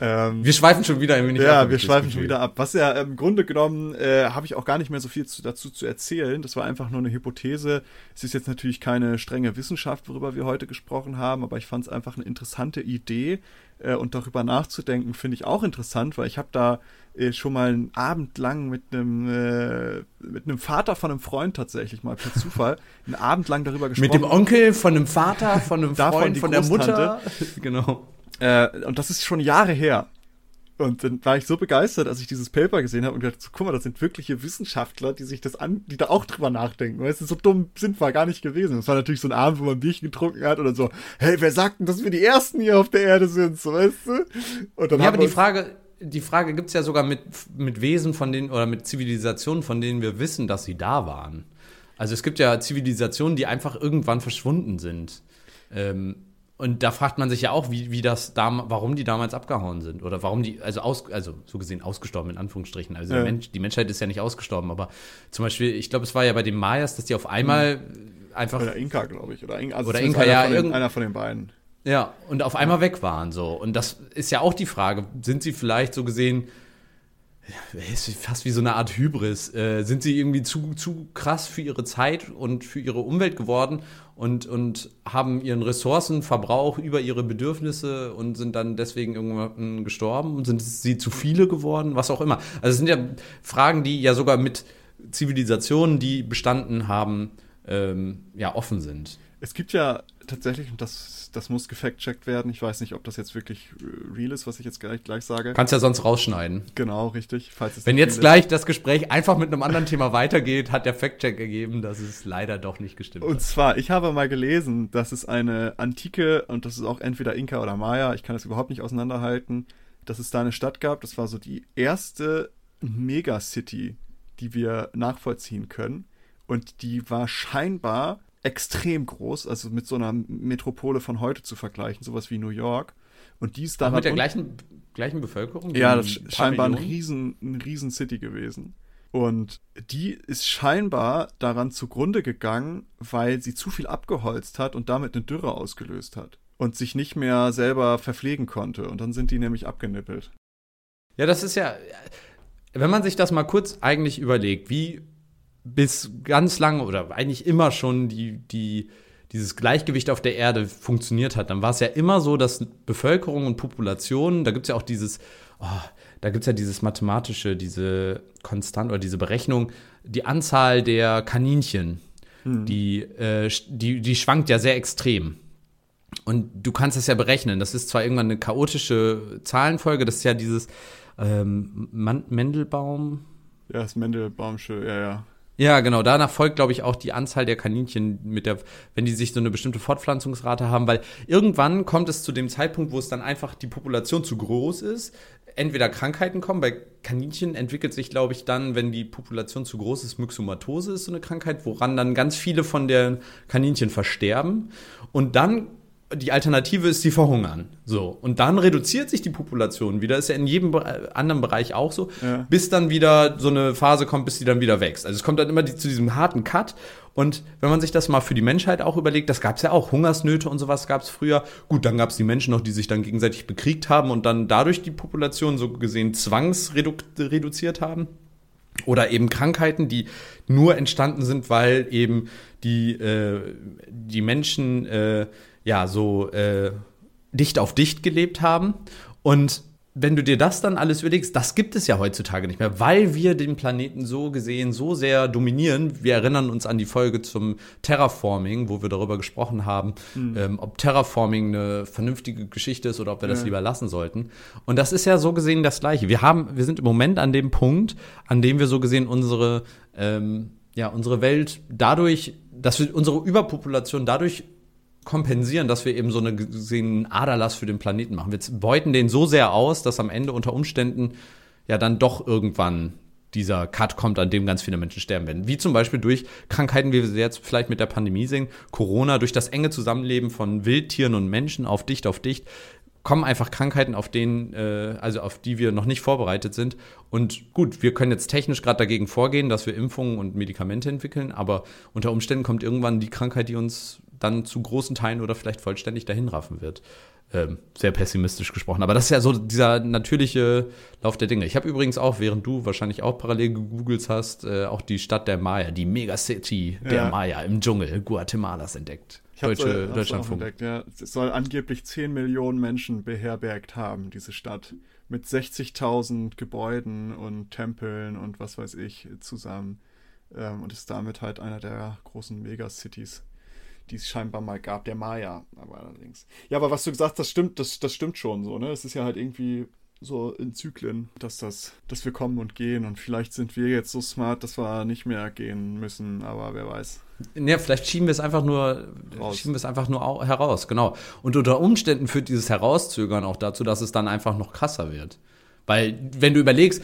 Ähm, wir schweifen schon wieder ein wenig ja, ab. Ja, wir schweifen schon wieder ab. Was ja im Grunde genommen äh, habe ich auch gar nicht mehr so viel zu, dazu zu erzählen. Das war einfach nur eine Hypothese. Es ist jetzt natürlich keine strenge Wissenschaft, worüber wir heute gesprochen haben, aber ich fand es einfach eine interessante Idee äh, und darüber nachzudenken finde ich auch interessant, weil ich habe da äh, schon mal einen Abend lang mit einem äh, mit einem Vater von einem Freund tatsächlich mal per Zufall einen Abend lang darüber gesprochen. Mit dem Onkel von einem Vater von einem Freund von der Mutter. genau. Äh, und das ist schon Jahre her. Und dann war ich so begeistert, als ich dieses Paper gesehen habe und gedacht, so, guck mal, das sind wirkliche Wissenschaftler, die sich das an, die da auch drüber nachdenken. Weißt du, so dumm sind wir gar nicht gewesen. Das war natürlich so ein Abend, wo man Bierchen getrunken hat oder so, hey, wer sagt denn, dass wir die Ersten hier auf der Erde sind, so, weißt du? Und dann ja, aber die Frage, die Frage gibt's ja sogar mit, mit Wesen von denen, oder mit Zivilisationen, von denen wir wissen, dass sie da waren. Also es gibt ja Zivilisationen, die einfach irgendwann verschwunden sind. Ähm, und da fragt man sich ja auch, wie, wie das warum die damals abgehauen sind oder warum die, also aus, also so gesehen ausgestorben in Anführungsstrichen. Also ja. Mensch, die Menschheit ist ja nicht ausgestorben, aber zum Beispiel, ich glaube, es war ja bei den Mayas, dass die auf einmal mhm. einfach. Oder Inka, glaube ich. Oder, In also oder Inka, ja. Von den, einer von den beiden. Ja, und auf einmal weg waren so. Und das ist ja auch die Frage, sind sie vielleicht so gesehen ist fast wie so eine Art Hybris. Äh, sind sie irgendwie zu, zu krass für ihre Zeit und für ihre Umwelt geworden und, und haben ihren Ressourcenverbrauch über ihre Bedürfnisse und sind dann deswegen irgendwann gestorben? Sind sie zu viele geworden? Was auch immer. Also es sind ja Fragen, die ja sogar mit Zivilisationen, die bestanden haben, ähm, ja offen sind. Es gibt ja tatsächlich, und das, das muss gefact-checkt werden, ich weiß nicht, ob das jetzt wirklich real ist, was ich jetzt gleich, gleich sage. Kannst ja sonst rausschneiden. Genau, richtig. Wenn jetzt gleich das Gespräch einfach mit einem anderen Thema weitergeht, hat der Fact-Check ergeben, dass es leider doch nicht gestimmt und hat. Und zwar, ich habe mal gelesen, dass es eine antike, und das ist auch entweder Inka oder Maya, ich kann das überhaupt nicht auseinanderhalten, dass es da eine Stadt gab, das war so die erste Megacity, die wir nachvollziehen können. Und die war scheinbar extrem groß, also mit so einer Metropole von heute zu vergleichen, sowas wie New York. Und die ist dann. mit der gleichen, gleichen Bevölkerung? Ja, das ist scheinbar ein riesen, ein riesen City gewesen. Und die ist scheinbar daran zugrunde gegangen, weil sie zu viel abgeholzt hat und damit eine Dürre ausgelöst hat. Und sich nicht mehr selber verpflegen konnte. Und dann sind die nämlich abgenippelt. Ja, das ist ja, wenn man sich das mal kurz eigentlich überlegt, wie bis ganz lange oder eigentlich immer schon die, die, dieses Gleichgewicht auf der Erde funktioniert hat, dann war es ja immer so, dass Bevölkerung und Population, da gibt es ja auch dieses, oh, da gibt es ja dieses mathematische, diese Konstant oder diese Berechnung, die Anzahl der Kaninchen, hm. die, äh, die, die schwankt ja sehr extrem. Und du kannst es ja berechnen. Das ist zwar irgendwann eine chaotische Zahlenfolge, das ist ja dieses ähm, Mendelbaum. Ja, das Mendelbaumsche, ja, ja. Ja, genau. Danach folgt, glaube ich, auch die Anzahl der Kaninchen mit der, wenn die sich so eine bestimmte Fortpflanzungsrate haben, weil irgendwann kommt es zu dem Zeitpunkt, wo es dann einfach die Population zu groß ist. Entweder Krankheiten kommen, bei Kaninchen entwickelt sich, glaube ich, dann, wenn die Population zu groß ist, Myxomatose ist so eine Krankheit, woran dann ganz viele von den Kaninchen versterben. Und dann die Alternative ist, sie verhungern. So. Und dann reduziert sich die Population wieder. Ist ja in jedem anderen Bereich auch so. Ja. Bis dann wieder so eine Phase kommt, bis sie dann wieder wächst. Also es kommt dann immer die, zu diesem harten Cut. Und wenn man sich das mal für die Menschheit auch überlegt, das gab es ja auch. Hungersnöte und sowas gab es früher. Gut, dann gab es die Menschen noch, die sich dann gegenseitig bekriegt haben und dann dadurch die Population so gesehen zwangsreduziert haben. Oder eben Krankheiten, die nur entstanden sind, weil eben die, äh, die Menschen äh, ja so äh, dicht auf dicht gelebt haben. Und wenn du dir das dann alles überlegst, das gibt es ja heutzutage nicht mehr, weil wir den Planeten so gesehen so sehr dominieren. Wir erinnern uns an die Folge zum Terraforming, wo wir darüber gesprochen haben, mhm. ähm, ob Terraforming eine vernünftige Geschichte ist oder ob wir das ja. lieber lassen sollten. Und das ist ja so gesehen das Gleiche. Wir haben, wir sind im Moment an dem Punkt, an dem wir so gesehen unsere, ähm, ja, unsere Welt dadurch, dass wir unsere Überpopulation dadurch kompensieren, dass wir eben so eine, einen Aderlass für den Planeten machen. Wir beuten den so sehr aus, dass am Ende unter Umständen ja dann doch irgendwann dieser Cut kommt, an dem ganz viele Menschen sterben werden. Wie zum Beispiel durch Krankheiten, wie wir sie jetzt vielleicht mit der Pandemie sehen, Corona, durch das enge Zusammenleben von Wildtieren und Menschen auf dicht auf dicht, kommen einfach Krankheiten, auf denen, äh, also auf die wir noch nicht vorbereitet sind. Und gut, wir können jetzt technisch gerade dagegen vorgehen, dass wir Impfungen und Medikamente entwickeln, aber unter Umständen kommt irgendwann die Krankheit, die uns dann zu großen Teilen oder vielleicht vollständig dahinraffen wird. Ähm, sehr pessimistisch gesprochen. Aber das ist ja so dieser natürliche Lauf der Dinge. Ich habe übrigens auch, während du wahrscheinlich auch parallel gegoogelt hast, äh, auch die Stadt der Maya, die Megacity der ja. Maya im Dschungel Guatemalas entdeckt. Ich Deutsche, Deutschlandfunk. Entdeckt, ja. Es soll angeblich 10 Millionen Menschen beherbergt haben, diese Stadt. Mit 60.000 Gebäuden und Tempeln und was weiß ich zusammen. Ähm, und ist damit halt einer der großen Megacities die es scheinbar mal gab, der Maya, aber allerdings. Ja, aber was du gesagt hast, das stimmt, das, das stimmt schon so, ne? Es ist ja halt irgendwie so in Zyklen, dass das, dass wir kommen und gehen und vielleicht sind wir jetzt so smart, dass wir nicht mehr gehen müssen, aber wer weiß. Ja, vielleicht schieben wir es einfach nur, Raus. schieben wir es einfach nur heraus, genau. Und unter Umständen führt dieses Herauszögern auch dazu, dass es dann einfach noch krasser wird. Weil, wenn du überlegst,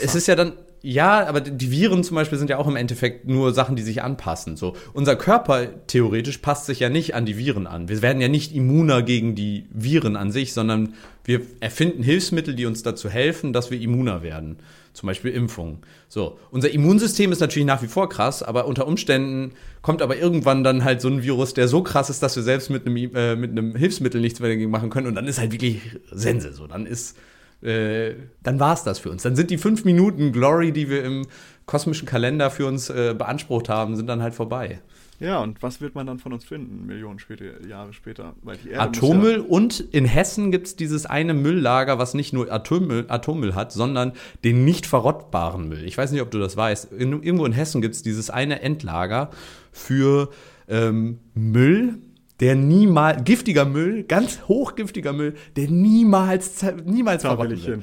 es ist ja dann, ja, aber die Viren zum Beispiel sind ja auch im Endeffekt nur Sachen, die sich anpassen. So, unser Körper theoretisch passt sich ja nicht an die Viren an. Wir werden ja nicht immuner gegen die Viren an sich, sondern wir erfinden Hilfsmittel, die uns dazu helfen, dass wir immuner werden. Zum Beispiel Impfungen. So, unser Immunsystem ist natürlich nach wie vor krass, aber unter Umständen kommt aber irgendwann dann halt so ein Virus, der so krass ist, dass wir selbst mit einem, äh, mit einem Hilfsmittel nichts mehr dagegen machen können. Und dann ist halt wirklich Sense. So, dann ist äh, dann war es das für uns. Dann sind die fünf Minuten Glory, die wir im kosmischen Kalender für uns äh, beansprucht haben, sind dann halt vorbei. Ja, und was wird man dann von uns finden, Millionen später, Jahre später? Atommüll ja und in Hessen gibt es dieses eine Mülllager, was nicht nur Atommüll, Atommüll hat, sondern den nicht verrottbaren Müll. Ich weiß nicht, ob du das weißt. In, irgendwo in Hessen gibt es dieses eine Endlager für ähm, Müll, der niemals, giftiger Müll, ganz hochgiftiger Müll, der niemals, niemals verrotten wird.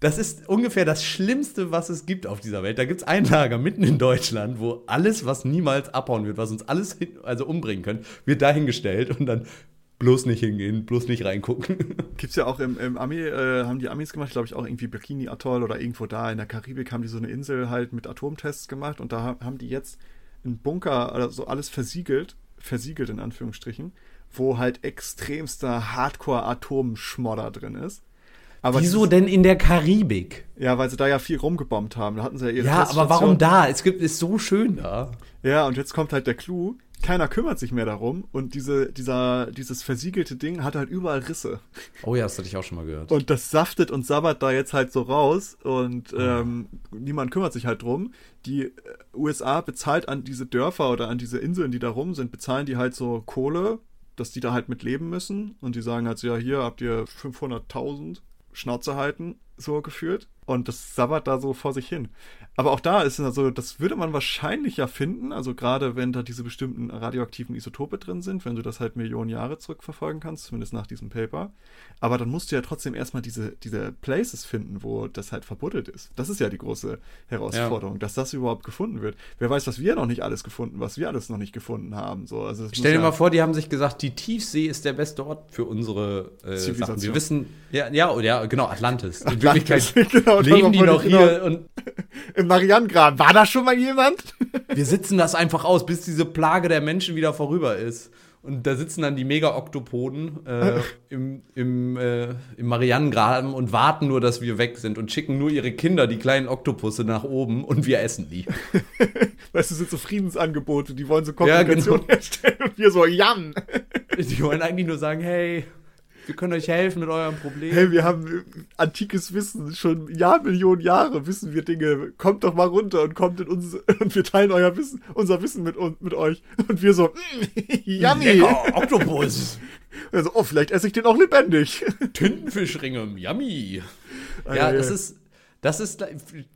Das ist ungefähr das Schlimmste, was es gibt auf dieser Welt. Da gibt es ein Lager mitten in Deutschland, wo alles, was niemals abhauen wird, was uns alles hin, also umbringen könnte, wird dahingestellt und dann bloß nicht hingehen, bloß nicht reingucken. Gibt's ja auch im, im Ami, äh, haben die Amis gemacht, glaube ich, auch irgendwie Bikini Atoll oder irgendwo da in der Karibik haben die so eine Insel halt mit Atomtests gemacht und da haben die jetzt einen Bunker, also alles versiegelt versiegelt in Anführungsstrichen, wo halt extremster Hardcore-Atomschmodder drin ist. Aber Wieso denn in der Karibik? Ja, weil sie da ja viel rumgebombt haben. Da hatten sie ja ihre Ja, aber warum da? Es gibt ist so schön da. Ja, und jetzt kommt halt der Clou. Keiner kümmert sich mehr darum und diese, dieser, dieses versiegelte Ding hat halt überall Risse. Oh ja, das hatte ich auch schon mal gehört. Und das saftet und sabbert da jetzt halt so raus und ähm, niemand kümmert sich halt drum. Die äh, USA bezahlt an diese Dörfer oder an diese Inseln, die da rum sind, bezahlen die halt so Kohle, dass die da halt mit leben müssen und die sagen halt so, ja, hier habt ihr 500.000 Schnauze halten, so geführt. Und das sabbert da so vor sich hin. Aber auch da ist es also, das würde man wahrscheinlich ja finden, also gerade wenn da diese bestimmten radioaktiven Isotope drin sind, wenn du das halt Millionen Jahre zurückverfolgen kannst, zumindest nach diesem Paper. Aber dann musst du ja trotzdem erstmal diese, diese Places finden, wo das halt verbuddelt ist. Das ist ja die große Herausforderung, ja. dass das überhaupt gefunden wird. Wer weiß, was wir noch nicht alles gefunden, was wir alles noch nicht gefunden haben. So, also Stell dir ja mal vor, die haben sich gesagt, die Tiefsee ist der beste Ort für unsere äh, Sachen. Wir wissen, ja, ja, ja, genau, Atlantis. In Wirklichkeit genau, leben die noch hier genau. und im Marianengraben. War da schon mal jemand? Wir sitzen das einfach aus, bis diese Plage der Menschen wieder vorüber ist. Und da sitzen dann die Mega-Oktopoden äh, im, im, äh, im Marianengraben und warten nur, dass wir weg sind und schicken nur ihre Kinder, die kleinen Oktopusse, nach oben und wir essen die. weißt du, sind so Friedensangebote, die wollen so Kommunikation ja, genau. herstellen und wir so, Jan. die wollen eigentlich nur sagen, hey, wir können euch helfen mit eurem Problem. Hey, wir haben antikes Wissen, schon Jahrmillionen Jahre wissen wir Dinge. Kommt doch mal runter und kommt in uns und wir teilen euer Wissen, unser Wissen mit, mit euch. Und wir so, mm, yummy. Lecker, Oktopus. Also, oh, vielleicht esse ich den auch lebendig. Tintenfischringe, yummy. Ja, das ist, das ist,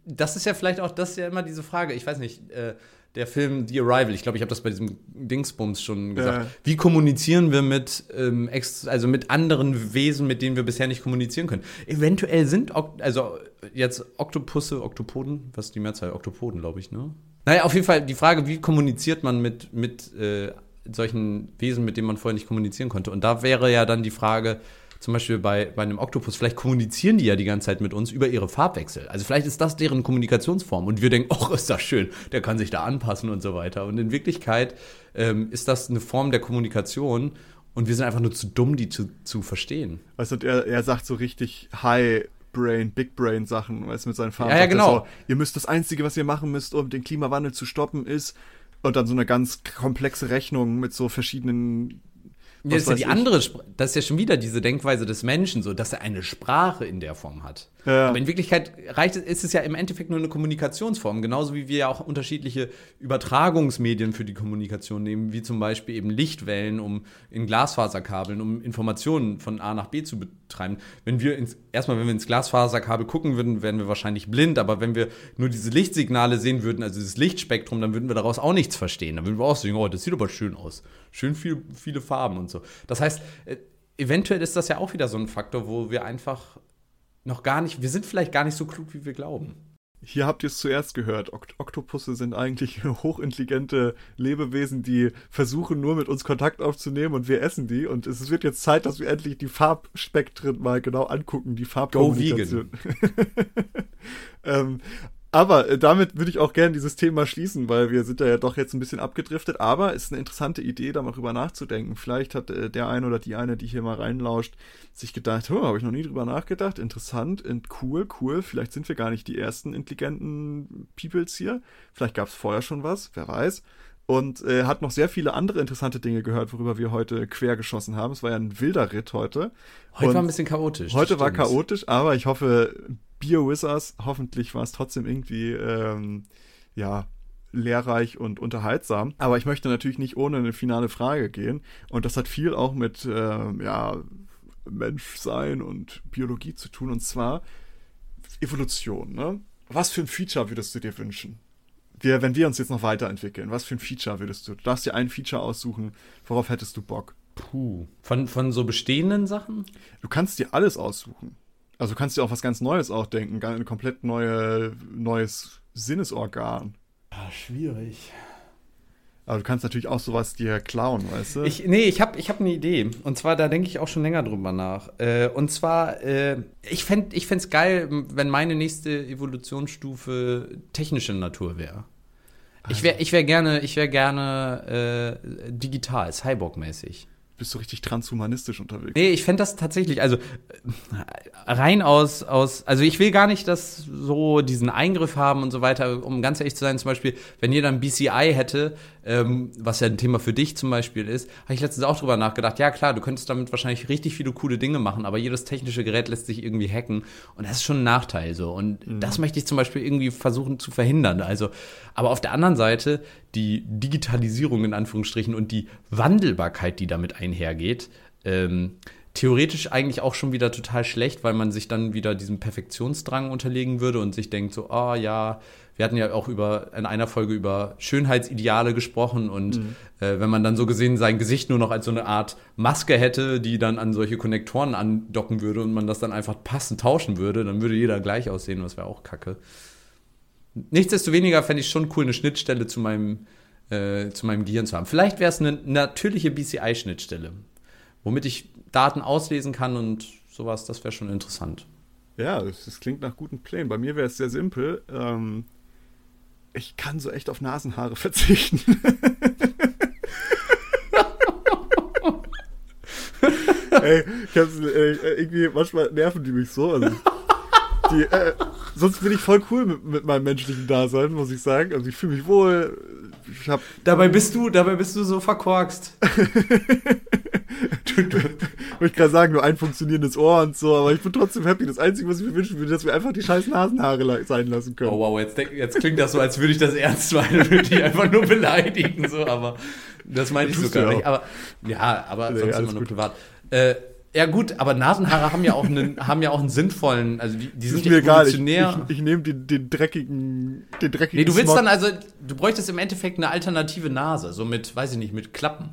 das ist ja vielleicht auch, das ist ja immer diese Frage. Ich weiß nicht, äh, der Film The Arrival, ich glaube, ich habe das bei diesem Dingsbums schon gesagt. Ja. Wie kommunizieren wir mit, ähm, also mit anderen Wesen, mit denen wir bisher nicht kommunizieren können? Eventuell sind, also jetzt Oktopusse, Oktopoden, was ist die Mehrzahl? Oktopoden, glaube ich, ne? Naja, auf jeden Fall die Frage, wie kommuniziert man mit, mit äh, solchen Wesen, mit denen man vorher nicht kommunizieren konnte? Und da wäre ja dann die Frage, zum Beispiel bei, bei einem Oktopus, vielleicht kommunizieren die ja die ganze Zeit mit uns über ihre Farbwechsel. Also vielleicht ist das deren Kommunikationsform und wir denken, ach, ist das schön, der kann sich da anpassen und so weiter. Und in Wirklichkeit ähm, ist das eine Form der Kommunikation und wir sind einfach nur zu dumm, die zu, zu verstehen. Und er, er sagt so richtig High Brain, Big Brain Sachen, weißt du, mit seinen Farben. Ja, ja, genau. So, ihr müsst das Einzige, was ihr machen müsst, um den Klimawandel zu stoppen, ist. Und dann so eine ganz komplexe Rechnung mit so verschiedenen. Das ist ja die ich. andere, Spr- das ist ja schon wieder diese Denkweise des Menschen, so, dass er eine Sprache in der Form hat. Ja. Aber in Wirklichkeit reicht es, ist es ja im Endeffekt nur eine Kommunikationsform, genauso wie wir ja auch unterschiedliche Übertragungsmedien für die Kommunikation nehmen, wie zum Beispiel eben Lichtwellen, um in Glasfaserkabeln, um Informationen von A nach B zu betreiben. Wenn wir ins, erstmal, wenn wir ins Glasfaserkabel gucken würden, wären wir wahrscheinlich blind, aber wenn wir nur diese Lichtsignale sehen würden, also dieses Lichtspektrum, dann würden wir daraus auch nichts verstehen. Dann würden wir auch sagen, oh, das sieht aber schön aus. Schön viel, viele Farben und so. Das heißt, äh, eventuell ist das ja auch wieder so ein Faktor, wo wir einfach noch gar nicht, wir sind vielleicht gar nicht so klug, wie wir glauben. Hier habt ihr es zuerst gehört. Okt Oktopusse sind eigentlich hochintelligente Lebewesen, die versuchen nur mit uns Kontakt aufzunehmen und wir essen die. Und es wird jetzt Zeit, dass wir endlich die Farbspektren mal genau angucken, die Farbkommunikation. ähm, aber äh, damit würde ich auch gerne dieses Thema schließen, weil wir sind da ja doch jetzt ein bisschen abgedriftet. Aber es ist eine interessante Idee, da mal drüber nachzudenken. Vielleicht hat äh, der eine oder die eine, die hier mal reinlauscht, sich gedacht, oh, habe ich noch nie drüber nachgedacht. Interessant, cool, cool. Vielleicht sind wir gar nicht die ersten intelligenten Peoples hier. Vielleicht gab es vorher schon was, wer weiß. Und äh, hat noch sehr viele andere interessante Dinge gehört, worüber wir heute quergeschossen haben. Es war ja ein wilder Ritt heute. Heute Und war ein bisschen chaotisch. Heute war chaotisch, aber ich hoffe, Bio Wizards, hoffentlich war es trotzdem irgendwie, ähm, ja, lehrreich und unterhaltsam. Aber ich möchte natürlich nicht ohne eine finale Frage gehen. Und das hat viel auch mit, ähm, ja, Menschsein und Biologie zu tun. Und zwar Evolution, ne? Was für ein Feature würdest du dir wünschen? Wir, wenn wir uns jetzt noch weiterentwickeln, was für ein Feature würdest du? Du darfst dir ein Feature aussuchen, worauf hättest du Bock? Puh. Von, von so bestehenden Sachen? Du kannst dir alles aussuchen. Also du kannst dir auch was ganz Neues ausdenken, gar- ein komplett neue, neues Sinnesorgan. Ah, schwierig. Aber du kannst natürlich auch sowas dir klauen, weißt du? Ich, nee, ich habe ich hab eine Idee. Und zwar, da denke ich auch schon länger drüber nach. Äh, und zwar, äh, ich fände ich fänd's geil, wenn meine nächste Evolutionsstufe technische Natur wäre. Ich wäre ich wär gerne, ich wär gerne äh, digital, Cyborg-mäßig. Bist du richtig transhumanistisch unterwegs? Nee, ich fände das tatsächlich, also rein aus, aus, also ich will gar nicht, dass so diesen Eingriff haben und so weiter, um ganz ehrlich zu sein, zum Beispiel, wenn jeder ein BCI hätte, ähm, was ja ein Thema für dich zum Beispiel ist, habe ich letztens auch drüber nachgedacht, ja klar, du könntest damit wahrscheinlich richtig viele coole Dinge machen, aber jedes technische Gerät lässt sich irgendwie hacken und das ist schon ein Nachteil so. Und das möchte ich zum Beispiel irgendwie versuchen zu verhindern, also, aber auf der anderen Seite, die Digitalisierung in Anführungsstrichen und die Wandelbarkeit, die damit einhergeht, ähm, theoretisch eigentlich auch schon wieder total schlecht, weil man sich dann wieder diesem Perfektionsdrang unterlegen würde und sich denkt so, ah ja, wir hatten ja auch über in einer Folge über Schönheitsideale gesprochen und äh, wenn man dann so gesehen sein Gesicht nur noch als so eine Art Maske hätte, die dann an solche Konnektoren andocken würde und man das dann einfach passend tauschen würde, dann würde jeder gleich aussehen, das wäre auch kacke. Nichtsdestoweniger fände ich schon cool, eine Schnittstelle zu meinem, äh, zu meinem Gehirn zu haben. Vielleicht wäre es eine natürliche BCI-Schnittstelle, womit ich Daten auslesen kann und sowas, das wäre schon interessant. Ja, das, das klingt nach guten Plänen. Bei mir wäre es sehr simpel. Ähm, ich kann so echt auf Nasenhaare verzichten. Ey, ich hab's, äh, irgendwie, manchmal nerven die mich so. Also, die, äh, sonst bin ich voll cool mit, mit meinem menschlichen Dasein, muss ich sagen. Also ich fühle mich wohl. Ich hab, Dabei bist du, dabei bist du so verkorkst. du, du, wollte ich gerade sagen, nur ein funktionierendes Ohr und so, aber ich bin trotzdem happy. Das Einzige, was ich mir wünschen würde, dass wir einfach die scheiß Nasenhaare sein lassen können. Oh wow, jetzt, jetzt klingt das so, als würde ich das ernst meinen und würde dich einfach nur beleidigen, so, aber das meine ich sogar nicht. Aber ja, aber nee, sonst immer nur gut. privat. Äh, ja gut, aber Nasenhaare haben ja auch einen, haben ja auch einen sinnvollen, also die, die sind ja evolutionär. Ich, ich, ich nehme den, den dreckigen, den dreckigen. Nee, du willst Smog. dann also, du bräuchtest im Endeffekt eine alternative Nase, so mit, weiß ich nicht, mit Klappen.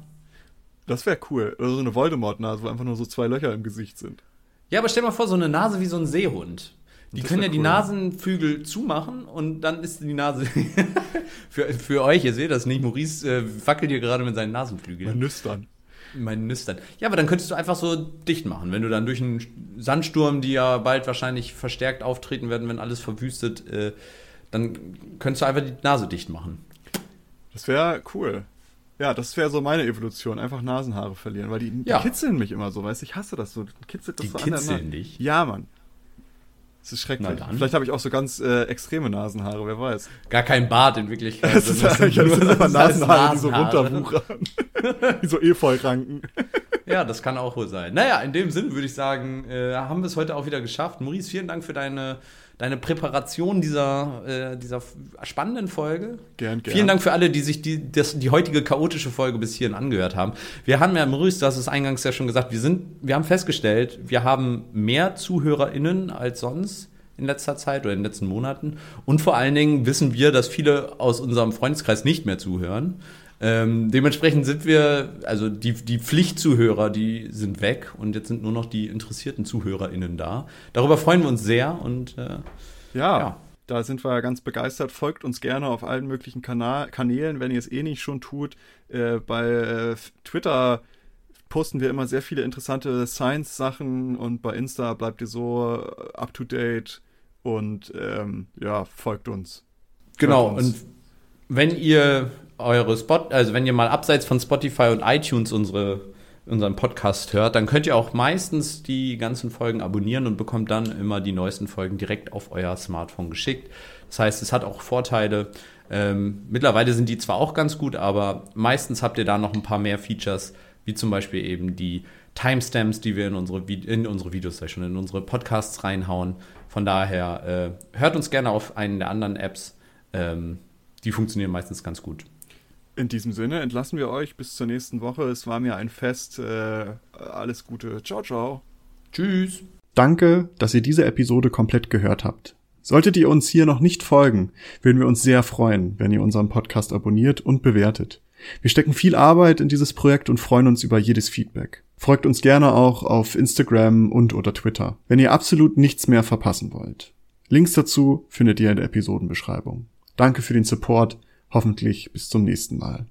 Das wäre cool. Oder so eine Voldemort-Nase, wo einfach nur so zwei Löcher im Gesicht sind. Ja, aber stell mal vor, so eine Nase wie so ein Seehund. Die können ja cool. die Nasenflügel zumachen und dann ist die Nase für, für euch, ihr seht das nicht, Maurice äh, wackelt hier gerade mit seinen Nasenflügeln. Mein Nüstern meinen Nüstern. Ja, aber dann könntest du einfach so dicht machen. Wenn du dann durch einen Sandsturm, die ja bald wahrscheinlich verstärkt auftreten werden, wenn alles verwüstet, äh, dann könntest du einfach die Nase dicht machen. Das wäre cool. Ja, das wäre so meine Evolution. Einfach Nasenhaare verlieren, weil die, die ja. kitzeln mich immer so, weißt du? Ich hasse das so. Kitzelt das die so kitzeln dich? Ja, Mann. Das ist schrecklich. Vielleicht habe ich auch so ganz äh, extreme Nasenhaare, wer weiß. Gar kein Bart in Wirklichkeit. Das, ist, das, das sind einfach Nasenhaare, die so runterwuchern. Wie so Efeuranken. ja, das kann auch wohl sein. Naja, in dem Sinn würde ich sagen, äh, haben wir es heute auch wieder geschafft. Maurice, vielen Dank für deine, deine Präparation dieser, äh, dieser spannenden Folge. Gern, gern. Vielen Dank für alle, die sich die, das, die heutige chaotische Folge bis hierhin angehört haben. Wir haben ja, Maurice, du hast es eingangs ja schon gesagt, wir, sind, wir haben festgestellt, wir haben mehr ZuhörerInnen als sonst in letzter Zeit oder in den letzten Monaten. Und vor allen Dingen wissen wir, dass viele aus unserem Freundeskreis nicht mehr zuhören. Ähm, dementsprechend sind wir, also die, die Pflichtzuhörer, die sind weg und jetzt sind nur noch die interessierten ZuhörerInnen da. Darüber freuen wir uns sehr und äh, ja. ja. Da sind wir ganz begeistert. Folgt uns gerne auf allen möglichen Kanal Kanälen, wenn ihr es eh nicht schon tut. Äh, bei äh, Twitter posten wir immer sehr viele interessante Science-Sachen und bei Insta bleibt ihr so äh, up to date und ähm, ja, folgt uns. Genau, uns. und wenn ihr eure Spot, also wenn ihr mal abseits von Spotify und iTunes unsere unseren Podcast hört, dann könnt ihr auch meistens die ganzen Folgen abonnieren und bekommt dann immer die neuesten Folgen direkt auf euer Smartphone geschickt. Das heißt, es hat auch Vorteile. Ähm, mittlerweile sind die zwar auch ganz gut, aber meistens habt ihr da noch ein paar mehr Features, wie zum Beispiel eben die Timestamps, die wir in unsere, in unsere Videos, schon in unsere Podcasts reinhauen. Von daher äh, hört uns gerne auf einen der anderen Apps. Ähm, die funktionieren meistens ganz gut. In diesem Sinne entlassen wir euch bis zur nächsten Woche. Es war mir ein Fest. Äh, alles Gute. Ciao, ciao. Tschüss. Danke, dass ihr diese Episode komplett gehört habt. Solltet ihr uns hier noch nicht folgen, würden wir uns sehr freuen, wenn ihr unseren Podcast abonniert und bewertet. Wir stecken viel Arbeit in dieses Projekt und freuen uns über jedes Feedback. Folgt uns gerne auch auf Instagram und oder Twitter, wenn ihr absolut nichts mehr verpassen wollt. Links dazu findet ihr in der Episodenbeschreibung. Danke für den Support Hoffentlich bis zum nächsten Mal.